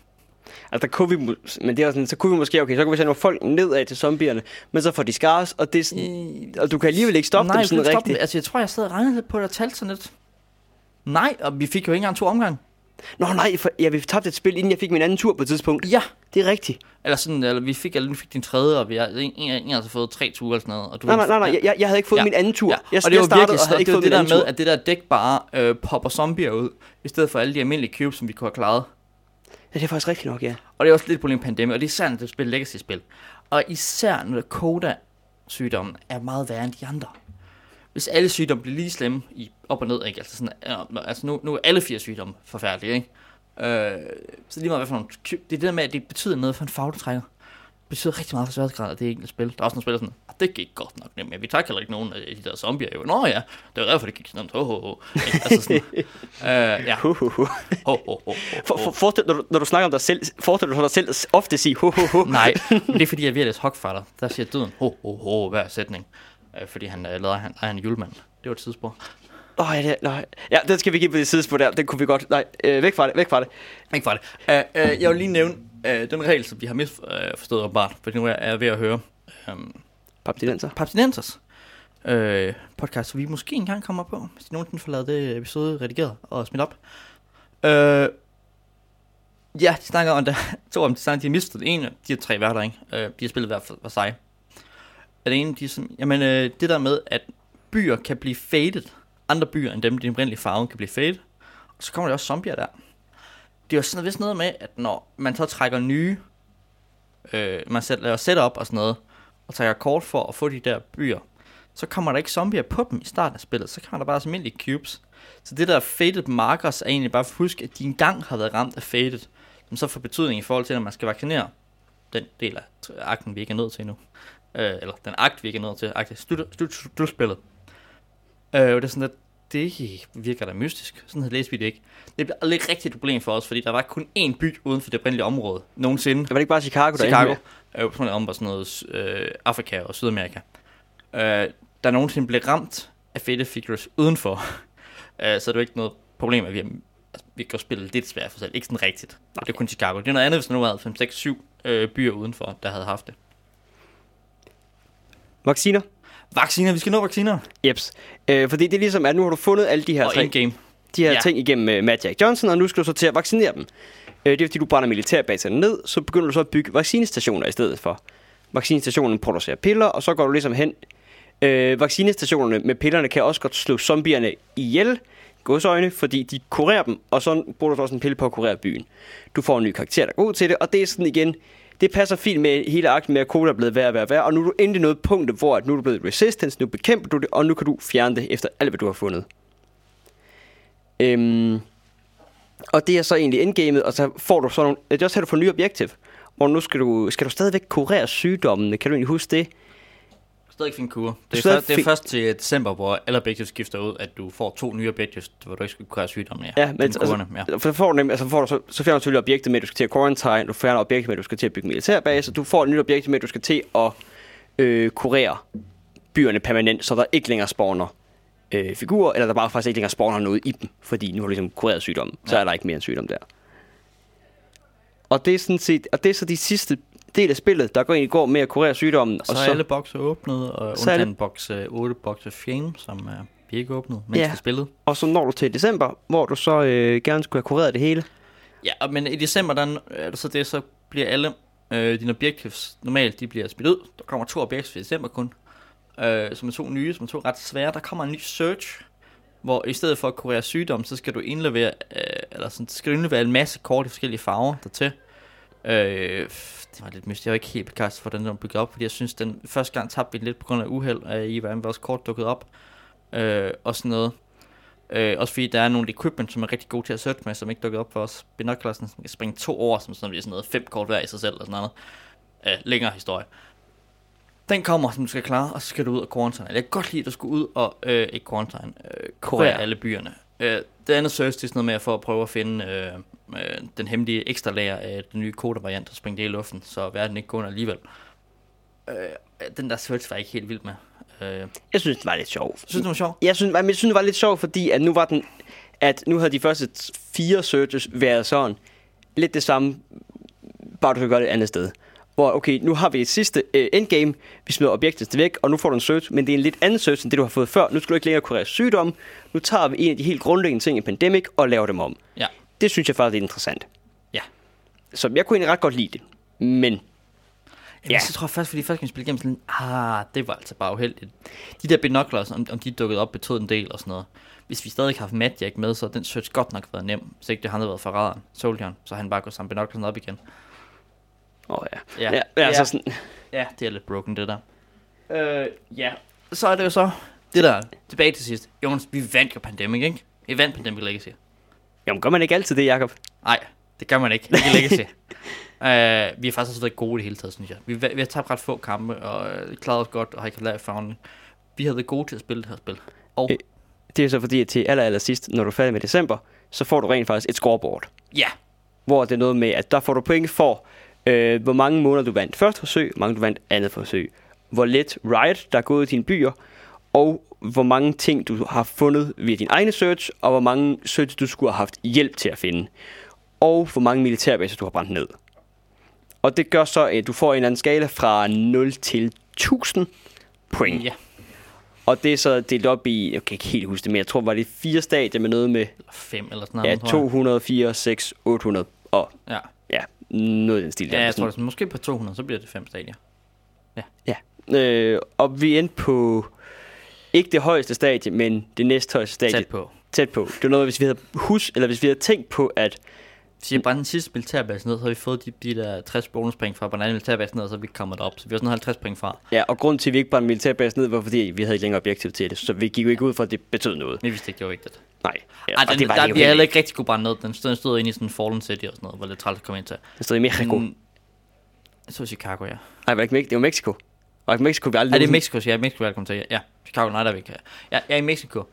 Altså, der kunne vi, men det er sådan, så kunne vi måske, okay, så kunne vi sende nogle folk nedad til zombierne, men så får de scars, og det er sådan, og du kan alligevel ikke stoppe nej, dem jeg sådan rigtigt. dem. Altså, jeg tror, jeg sad og regnede lidt på det og talte sådan lidt. Nej, og vi fik jo ikke engang to omgange. Nå nej, for, ja, vi tabte et spil, inden jeg fik min anden tur på et tidspunkt. Ja. Det er rigtigt. Eller sådan, eller vi fik, eller vi fik din tredje, og vi har, en, en, en altså fået tre ture eller sådan noget. Og du Nej, nej, nej, nej. Jeg, jeg havde ikke fået Ja. min anden tur. Ja, Jeg, og det var virkelig og havde ikke det fået det der anden med, tur. at det der dæk bare øh, popper zombier ud, i stedet for alle de almindelige cubes, som vi kunne have klaret. Ja, det er faktisk rigtigt nok, ja. Og det er også lidt problem med pandemi, og det er især, når du spiller Legacy-spil. Og især når Koda-sygdommen er meget værre end de andre. Hvis alle sygdomme bliver lige slemme i op og ned, ikke? Altså, sådan, altså nu, nu er alle fire sygdomme forfærdelige, ikke? Øh, så lige meget hvad for nogle, det er det der med, at det betyder noget for en fag, du trækker. Det betyder rigtig meget for sværhedsgrad af det enkelte spil. Der er også nogle spil, der er sådan, "Ah, det gik godt nok nemt, men vi tager heller ikke nogen af de der zombier. Jo. Nå ja, det var derfor, det gik så nemt. Ho, ho, ho. Altså sådan, øh, ja. Ho, ho, ho, ho, For, ho. for, forestil, når, du, når du snakker om dig selv, forestil dig dig selv ofte sige hu, hu, hu. Nej, det er fordi, jeg er ved at læse Hogfather. Der siger døden, ho, ho, ho, hver sætning. Øh, fordi han øh, lader han, en julemand. Det var et tidsspor. Åh, oh, ja, det, nej. Ja, den skal vi give på det sidespor der. Den kunne vi godt... Nej, øh, væk fra det, væk fra det. Ikke for det. Uh, uh, jeg vil lige nævne uh, den regel, som de har misforstået uh, åbenbart, fordi nu er jeg ved at høre um, Papstinenser. Papstinensers uh, podcast, som vi måske engang kommer på, hvis de nogensinde får lavet det episode redigeret og smidt op. Uh, ja, de snakker om, der, to om de snakker, de har mistet en af de her tre værter, ikke? Uh, de har spillet hver for, for sig. Er det ene, de som, jamen øh, det der med, at byer kan blive faded, andre byer end dem, de oprindelige farve kan blive faded, og så kommer der også zombier der det er jo sådan vist noget med, at når man så trækker nye, øh, man sætter, laver setup og sådan noget, og trækker kort for at få de der byer, så kommer der ikke zombier på dem i starten af spillet, så kommer der bare almindelige cubes. Så det der faded markers er egentlig bare for at huske, at de engang har været ramt af faded, som så får betydning i forhold til, når man skal vaccinere den del af akten, vi ikke er nødt til endnu. Øh, eller den akt, vi ikke er nødt til. Akt, slut, slut, slut, slutspillet. Øh, og det er sådan, at det virker da mystisk. Sådan havde læst vi det ikke. Det blev aldrig rigtig et problem for os, fordi der var kun én by uden for det oprindelige område. Nogensinde. Det var ikke bare Chicago, der Chicago. Øh, på om var sådan noget øh, Afrika og Sydamerika. Øh, der nogensinde blev ramt af fede figures udenfor. øh, så det var ikke noget problem, at vi, altså, vi kan spille lidt svært for sig. Ikke sådan rigtigt. Nej. Det er kun Chicago. Det er noget andet, hvis nu var 5, 6, 7 øh, byer udenfor, der havde haft det. Vacciner? Vacciner, vi skal nå vacciner. Jeps. Øh, fordi det er ligesom, at nu har du fundet alle de her, Og tre, endgame. de her ja. ting igennem uh, Matt Jack Johnson, og nu skal du så til at vaccinere dem. Øh, det er fordi, du brænder militærbaserne ned, så begynder du så at bygge vaccinestationer i stedet for. Vaccinestationen producerer piller, og så går du ligesom hen. Øh, vaccinestationerne med pillerne kan også godt slå zombierne ihjel, godsøjne, fordi de kurerer dem, og så bruger du så også en pille på at kurere byen. Du får en ny karakter, der er god til det, og det er sådan igen, det passer fint med hele akten med, at koda er blevet værd, værd, værre og og nu er du endelig nået punktet, hvor at nu er du blevet resistance, nu bekæmper du det, og nu kan du fjerne det efter alt, hvad du har fundet. Øhm, og det er så egentlig endgamet, og så får du sådan nogle, det er også her, du får nye objektiv, hvor nu skal du, skal du stadigvæk kurere sygdommene, kan du egentlig huske det? Stadig fin kur. Det er, Stadig først, det er først til december, hvor alle objektiver skifter ud, at du får to nye objektiver, hvor du ikke skal kurere sygdommen. Ja, men altså, kurerne, ja. for får du, nemlig, altså får du så, så fjerner du selvfølgelig objektet med, at du skal til at quarantine, du fjerner objektet med, at du skal til at bygge militærbase, du får et nyt objekt med, at du skal til at øh, kurere byerne permanent, så der ikke længere spawner øh, figurer, eller der bare faktisk ikke længere spawner noget i dem, fordi nu har du ligesom kureret sygdommen, så Ja. er der ikke mere en sygdom der. Og det er sådan set, og det er så de sidste del af spillet, der går egentlig går med at kurere sygdommen, Så og er så, alle bokse åbnet, og er undtagen boks øh, 8 boks af Fame, som uh, vi ikke åbnet, mens Ja. vi spillede. og så når du til december, hvor du så øh, gerne skulle have kureret det hele. Ja, og- men i december, der er det så det, så bliver alle øh, dine objectives, normalt, de bliver smidt ud. Der kommer to objectives i december kun, øh, som er to nye, som er to ret svære. Der kommer en ny search, hvor i stedet for at kurere sygdom, så skal du indlevere, øh, eller sådan, skal du indlevere en masse kort i forskellige farver dertil. Øh, det var lidt mystisk. Jeg var ikke helt begejstret for, hvordan den var bygget op, fordi jeg synes, den første gang tabte vi lidt på grund af uheld, af i hvordan vores kort dukkede op, øh, og sådan noget. Øh, også fordi der er nogle equipment, som er rigtig gode til at search med, som ikke dukkede op for os. Binocularsen, som kan springe to år, som sådan, sådan noget fem kort hver i sig selv, og sådan noget. Øh, længere historie. Den kommer, som du skal klare, og så skal du ud og quarantine. Jeg kan godt lide, at du skal ud og, øh, ikke quarantine, øh, Kurere. alle byerne. Øh, det andet search, det er sådan noget med at for at prøve at finde øh, øh, den hemmelige ekstra lager af den nye kodevariant, og springe det i luften, så verden ikke går under alligevel. Øh, den der search var jeg ikke helt vild med. Øh, Jeg synes, det var lidt sjovt. synes du, det var sjovt? Jeg synes, men jeg synes, det var lidt sjovt, fordi at nu var den, at nu havde de første fire searches været sådan, lidt det samme, bare du kan gøre det et andet sted. Hvor, okay, nu har vi et sidste uh, endgame, vi smider objektet væk, og nu får du en search, men det er en lidt anden search, end det du har fået før. Nu skal du ikke længere kurere sygdom, nu tager vi en af de helt grundlæggende ting i Pandemic og laver dem om. Ja. det synes jeg faktisk er interessant. Ja. Så jeg kunne egentlig ret godt lide det. Men Ja. Ja. Så tror jeg først, fordi først kan vi spille igennem sådan, ah, det var altså bare uheldigt. De der binoculars, om, om de dukkede op, betød en del og sådan noget. Hvis vi stadig havde haft Madjack med, så den search godt nok været nem. Hvis ikke det han havde været forræderen, Soldieren, så han bare gået sammen binoculars op igen. Åh oh, ja. Ja. ja, ja, Ja. Så sådan, Ja, det er lidt broken, det der. Øh, ja. Så er det jo så, det der, tilbage til sidst. Jonas, vi vandt jo Pandemic, ikke? Vi vandt Pandemic Legacy. jamen, gør man ikke altid det, Jacob? Nej, det gør man ikke. Ikke Legacy. uh, vi har faktisk også været gode i det hele taget, synes jeg. Vi, vi har tabt ret få kampe, og uh, klaret os godt, og har ikke lært founding. Vi har været gode til at spille det her spil. Og Øh. Det er så fordi, at til aller, aller sidst, når du er færdig med december, så får du rent faktisk et scoreboard. ja, Hvor det er noget med, at der får du point for, øh, hvor mange måneder du vandt første forsøg, hvor mange du vandt andet forsøg. Hvor let Riot, der er gået i dine byer, og hvor mange ting du har fundet via din egne search, og hvor mange search du skulle have haft hjælp til at finde. Og hvor mange militærbaser du har brændt ned. Og det gør så, at du får en eller anden skala fra 0 til 1000 point. ja. Og det er så delt op i, jeg kan ikke helt huske det, men jeg tror, var det fire stadier med noget med fem eller sådan noget. ja, tror jeg. 200, 4, 6, 800 og ja, noget i den stil. ja der. jeg tror, det er måske på 200, så bliver det fem stadier. Ja. Øh, og vi endte på ikke det højeste stadie, men det næsthøjeste stadie. Tæt på. Tæt på. Det var noget, hvis vi havde hus, eller hvis vi havde tænkt på, at Hvis jeg brændte den sidste militærbase ned, så har vi fået de, de der 60 bonuspoint fra brændte militærbase ned, og så vi kommet op. Så vi har sådan 50 point fra. ja, og grunden til, at vi ikke brændte militærbase ned, var fordi, vi havde ikke længere objektiv til det. Så vi gik jo ikke ud fra, at det betød noget. Vi vidste ikke, det var vigtigt. Nej. Ja, Ej, og den, det var der, jo vi heller ikke. rigtig kunne brænde ned. Den stod, den stod inde i sådan en Fallen City og sådan noget, hvor det træls at komme ind til. Den stod i Mexico. Mm, Jeg så Chicago, ja. Nej, var det ikke? Det var Mexico. Var det ikke Mexico, vi aldrig Er det Mexico? Ja, Mexico, velkommen til. Ja, Chicago, nej, der er vi ikke. Ja, jeg er i Mexico,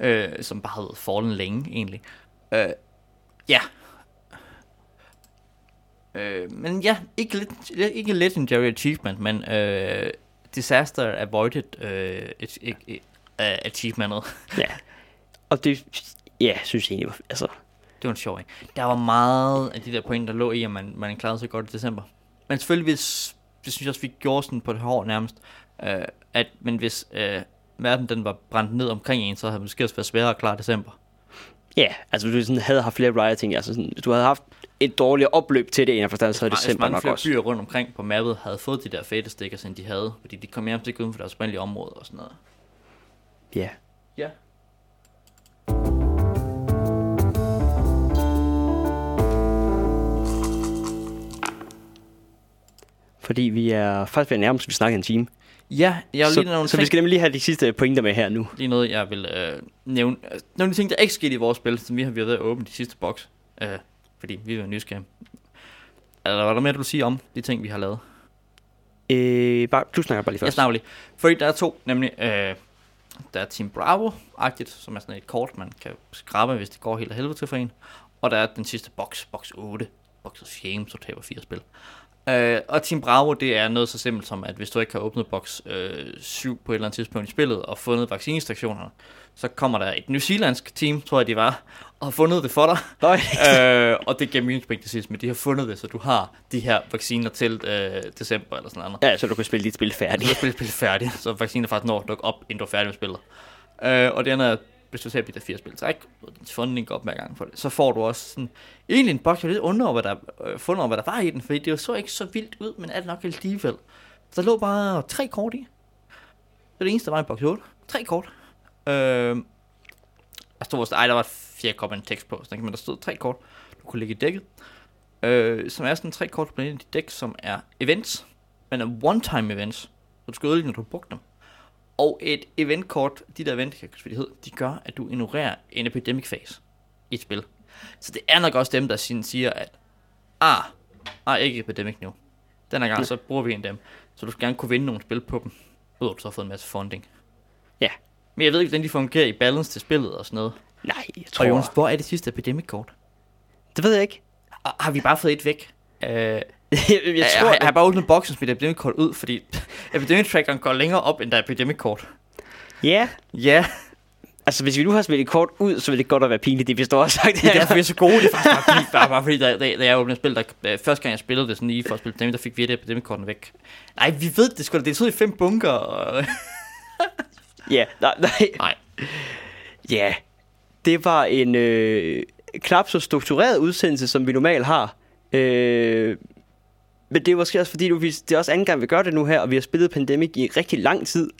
øh, som bare været fallen længe, egentlig. Øh, ja. Øh, men ja, ikke, lit, ikke legendary achievement, men øh, disaster avoided øh, et, et, et, uh, achievementet. Ja. Og det, ja, synes jeg egentlig var, altså, Det var en sjov, ikke? Der var meget af de der point, der lå i, at man, man klarede sig godt i december. Men selvfølgelig, hvis, det synes jeg også, vi gjorde sådan på det hår nærmest, øh, at, men hvis øh, verden den var brændt ned omkring en, så havde det måske også været sværere at klare december. ja, altså hvis du sådan havde haft flere rioting, altså sådan, hvis du havde haft et dårligt opløb til det, en af forstand, så havde december mange nok flere også. byer rundt omkring på mappet havde fået de der fede stickers, end de havde, fordi de kom hjem til uden for deres oprindelige område og sådan noget. Ja. Ja. Fordi vi er faktisk ved at nærme os, vi snakker en time. Ja, jeg vil så, lige nogle så vi skal nemlig lige have de sidste pointer med her nu. lige noget, jeg vil øh, nævne. Øh, Nogle ting, der ikke skete i vores spil, som vi har været at åbne de sidste boks. Øh, fordi vi var nysgerrige. Eller var der mere, du vil sige om de ting, vi har lavet? Øh, bare, du snakker bare lige Jeg først. snakker lige. Fordi der er to, nemlig øh, der er Team Bravo-agtigt, som er sådan et kort, man kan skrabe, hvis det går helt af helvede til for en. Og der er den sidste boks, boks 8, Box of Shame, så taber fire spil. Øh, og Team Bravo, det er noget så simpelt som, at hvis du ikke har åbnet boks øh, 7 på et eller andet tidspunkt i spillet, og fundet vaccinestationerne, så kommer der et newzealandsk team, tror jeg de var, og har fundet det for dig. Nej. øh, og det giver minuspoint til sidst, men de har fundet det, så du har de her vacciner til øh, december eller sådan noget. Ja, så du kan spille dit spil Du færdigt. kan spille spillet færdigt, så vaccinen faktisk når at dukke op, inden du er færdig med spillet. Øh, og det andet er, hvis du ser de der fire spil træk, og din funding går op hver gang for det, så får du også sådan, egentlig en boks, jeg lidt under over, hvad der, øh, fundet over, hvad der var i den, fordi det så ikke så vildt ud, men alt nok alligevel. Der lå bare tre kort i. Det var det eneste, der var i boks 8. Tre kort. Øh, der stod, ej, der var et fjerde kort med en tekst på, så men der stod tre kort, du kunne lægge i dækket. Øh, som er sådan tre kort på i dæk, som er events, men er one-time events. Så du skal ødelægge, når du har brugt dem. Og et eventkort, de der event, hvad det hed, de gør, at du ignorerer en epidemic phase i et spil. Så det er nok også dem, der siger, at ah, ah, ikke epidemic nu. Den her gang, så bruger vi en af dem. Så du skal gerne kunne vinde nogle spil på dem, udover at du så har fået en masse funding. Ja. Men jeg ved ikke, hvordan de fungerer i balance til spillet og sådan noget. Nej, jeg Og tror... Jonas, hvor er det sidste epidemic kort? Det ved jeg ikke. Har har vi bare fået et væk? Øh, jeg, jeg, jeg jeg, tror, har, jeg har bare åbnet boksen smidt epidemic kort ud, fordi epidemic trackeren går længere op, end der er epidemic kort. Ja, Ja, altså hvis vi nu har smidt et kort ud, så vil det godt at være pinligt, det vi står og sagt det er derfor, vi er så gode. Det er faktisk bare fordi, bare, bare fordi da, da, da jeg åbnede spil, der, første gang jeg spillede det sådan lige for at spille dem, der fik vi et epidemic korten væk. Nej, vi ved det sgu da, det er så i fem bunker. Og... Ja, nej, nej. Nej. Ja, det var en... Øh, knap så struktureret udsendelse, som vi normalt har. Øh, men det er måske også fordi, du, det er også anden gang, vi gør det nu her, og vi har spillet Pandemic i rigtig lang tid.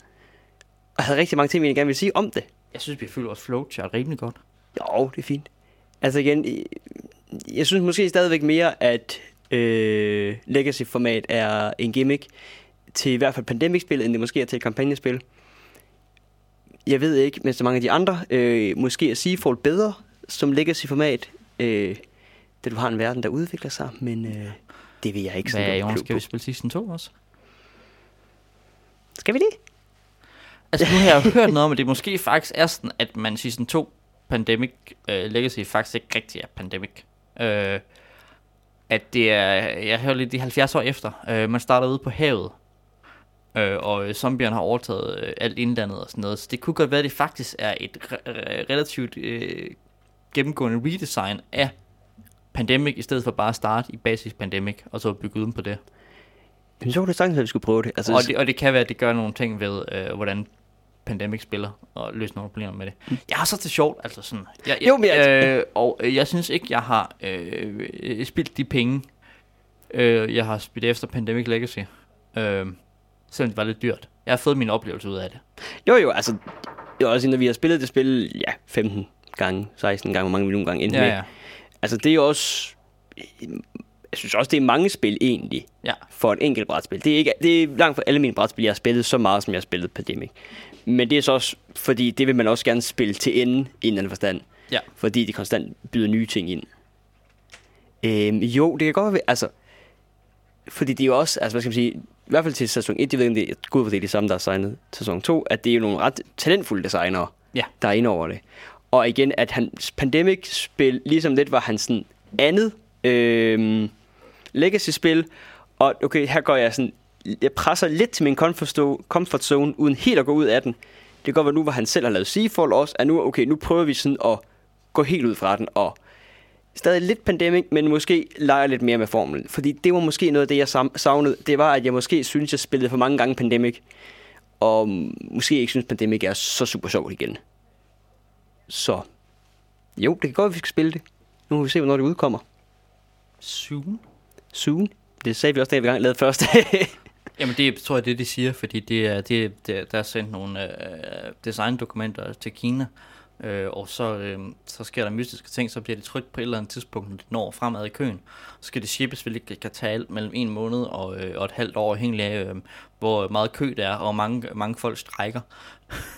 Og havde rigtig mange ting, vi gerne vil sige om det. Jeg synes, vi føler vores flowchart rimelig godt. Jo, det er fint. Altså igen, jeg synes måske stadigvæk mere, at øh, Legacy-format er en gimmick til i hvert fald Pandemic-spil, end det måske er til et kampagnespil. Jeg ved ikke, men så mange af de andre, øh, måske er Seafall bedre som Legacy-format, øh, da du har en verden, der udvikler sig, men øh, det vil jeg ikke Hvad er Jonas, skal vi spille Season 2 også? Skal vi det? Altså nu har jeg jo hørt noget om, at det måske faktisk er sådan, at man Season 2 Pandemic uh, Legacy faktisk ikke rigtig er Pandemic. Uh, at det er, jeg hører lidt de 70 år efter, uh, man starter ude på havet, uh, og zombierne har overtaget uh, alt indlandet og sådan noget, så det kunne godt være, at det faktisk er et re- relativt uh, gennemgående redesign af Pandemic, i stedet for bare at starte i Basis Pandemic, og så bygge uden på det. Men så var det sagtens, at vi skulle prøve det. Altså, og, det og det kan være, at det gør nogle ting ved, øh, hvordan Pandemic spiller, og løser nogle problemer med det. Mm. Jeg har så til sjovt, altså sådan. Jeg, jeg, jo, men jeg... Øh, og jeg synes ikke, jeg har øh, spildt de penge, øh, jeg har spildt efter Pandemic Legacy. Øh, selvom det var lidt dyrt. Jeg har fået min oplevelse ud af det. Jo, jo, altså, det er også når vi har spillet det spil, ja, 15 gange, 16 gange, hvor mange millioner gange endte ja, med. Ja. Altså, det er også jeg synes også, det er mange spil egentlig, ja. for et enkelt brætspil. Det er, ikke, det er langt fra alle mine brætspil, jeg har spillet så meget, som jeg har spillet Pandemic. Men det er så også, fordi det vil man også gerne spille til ende, i en anden forstand. Ja. Fordi det konstant byder nye ting ind. Øhm, jo, det kan godt være, altså, fordi det er jo også, altså hvad skal man sige, i hvert fald til sæson 1, jeg ved ikke, om det er gud for det er det samme, der har signet sæson 2, at det er jo nogle ret talentfulde designere, ja. der er inde over det. Og igen, at hans Pandemic-spil ligesom lidt var hans sådan andet øh, legacy-spil, og okay, her går jeg sådan, jeg presser lidt til min comfort zone, uden helt at gå ud af den. Det kan godt være nu, hvor han selv har lavet Seafall også, at nu, okay, nu prøver vi sådan at gå helt ud fra den, og stadig lidt pandemic, men måske leger lidt mere med formlen. Fordi det var måske noget af det, jeg savnede. Det var, at jeg måske synes, jeg spillede for mange gange pandemic, og måske ikke synes, pandemic er så super sjovt igen. Så jo, det kan godt, at vi skal spille det. Nu må vi se, hvornår det udkommer. Soon? Soon? Det sagde vi også, da vi gang lavede først. Jamen det tror jeg, det de siger, fordi det er, det, det, der er sendt nogle øh, designdokumenter til Kina, øh, og så, øh, så sker der mystiske ting, så bliver det trykt på et eller andet tidspunkt, når det når fremad i køen. Så skal det shippes, hvilket kan tage alt mellem en måned og, øh, og et halvt år, hængelig af, øh, hvor meget kø der er, og mange, mange folk strækker.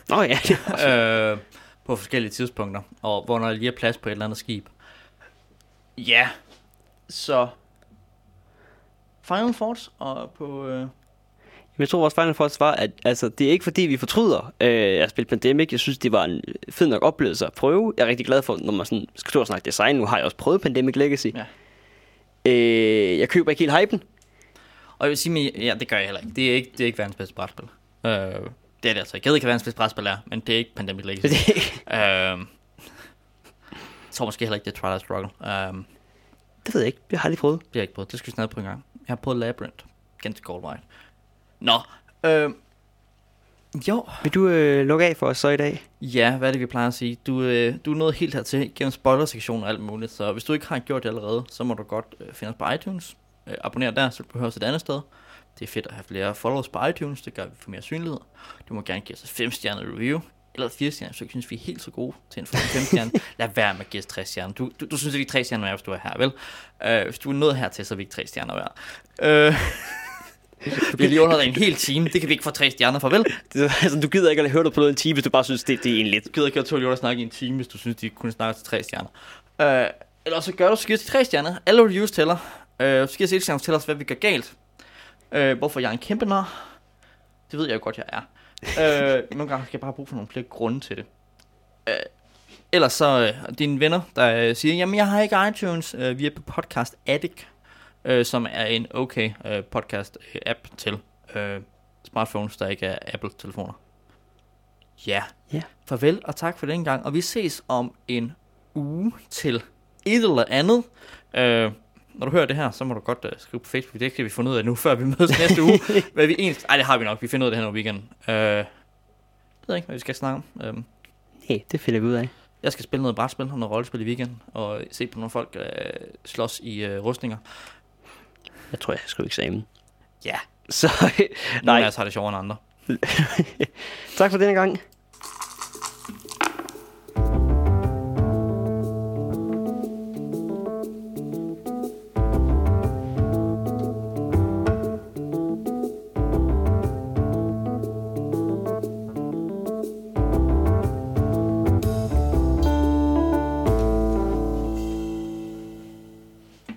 Nå oh, ja, det øh, på forskellige tidspunkter, og hvor der lige er plads på et eller andet skib. Ja, så Final Thoughts og på... Øh... Jeg tror, vores Final Thoughts var, at altså, det er ikke fordi, vi fortryder øh, at spille Pandemic. Jeg synes, det var en fed nok oplevelse at prøve. Jeg er rigtig glad for, når man sådan, skal stå og snakke design. Nu har jeg også prøvet Pandemic Legacy. Ja. Øh, jeg køber ikke helt hypen. Og jeg vil sige, ja, det gør jeg heller ikke. Det er ikke, det er ikke verdens bedste brætspil. Øh, det er det altså ikke. Jeg ved ikke, hvad brætspil er, men det er ikke Pandemic Legacy. øh, jeg tror måske heller ikke, det er Twilight Struggle. Øh, det ved jeg ikke. Det har jeg aldrig prøvet. Det har jeg ikke prøvet. Det skal vi snart på en gang. Jeg har prøvet Labyrinth. Ganske gold white. Nå. Øh, jo. Vil du øh, lukke af for os så i dag? Ja, hvad er det, vi plejer at sige? Du, øh, du er nået helt hertil gennem spoiler-sektionen og alt muligt, så hvis du ikke har gjort det allerede, så må du godt øh, finde os på iTunes. Øh, abonner der, så du behøver et andet sted. Det er fedt at have flere followers på iTunes, det gør vi for mere synlighed. Du må gerne give os et 5 stjernet review eller 4 stjerner, så jeg synes, vi er helt så gode til en 5 stjerne. Lad være med at give 3 stjerner. Du, du, du synes, at vi er 3 stjerner, hvis du er her, vel? Uh, hvis du er nået hertil, så er vi ikke 3 stjerner værd. Du bliver lige underholdt en hel time. Det kan vi ikke få 3 stjerner for, vel? Det, altså, du gider ikke at høre det på noget en time, hvis du bare synes, det, det er en lidt. Du gider ikke at høre snakke i en time, hvis du synes, de kunne snakke til 3 stjerner. Uh, eller så gør du, giver til 3 stjerner. Alle reviews tæller. Uh, så giver til stjerner os, hvad vi gør galt. Uh, hvorfor jeg er en kæmpe nar. Det ved jeg jo godt, jeg er øh, nogle gange skal jeg bare bruge for nogle flere grunde til det. Øh, ellers så øh, dine venner, der øh, siger, jamen jeg har ikke iTunes, øh, vi er på Podcast Addict, øh, som er en okay øh, podcast-app til øh, smartphones, der ikke er Apple-telefoner. Ja. ja. Farvel og tak for den gang, og vi ses om en uge til et eller andet. Øh, når du hører det her, så må du godt uh, skrive på Facebook. Det kan vi finde ud af nu, før vi mødes næste uge. Hvad vi ens... Ej, det har vi nok. Vi finder ud af det her over weekenden. Uh, jeg ved ikke, hvad vi skal snakke om. Uh, Nej, det finder vi ud af. Jeg skal spille noget brætspil og noget rollespil i weekenden, og se på nogle folk uh, slås i uh, rustninger. Jeg tror, jeg skal skrive eksamen. Ja. Så, nej. Nogle af os har det sjovere end andre. tak for denne gang.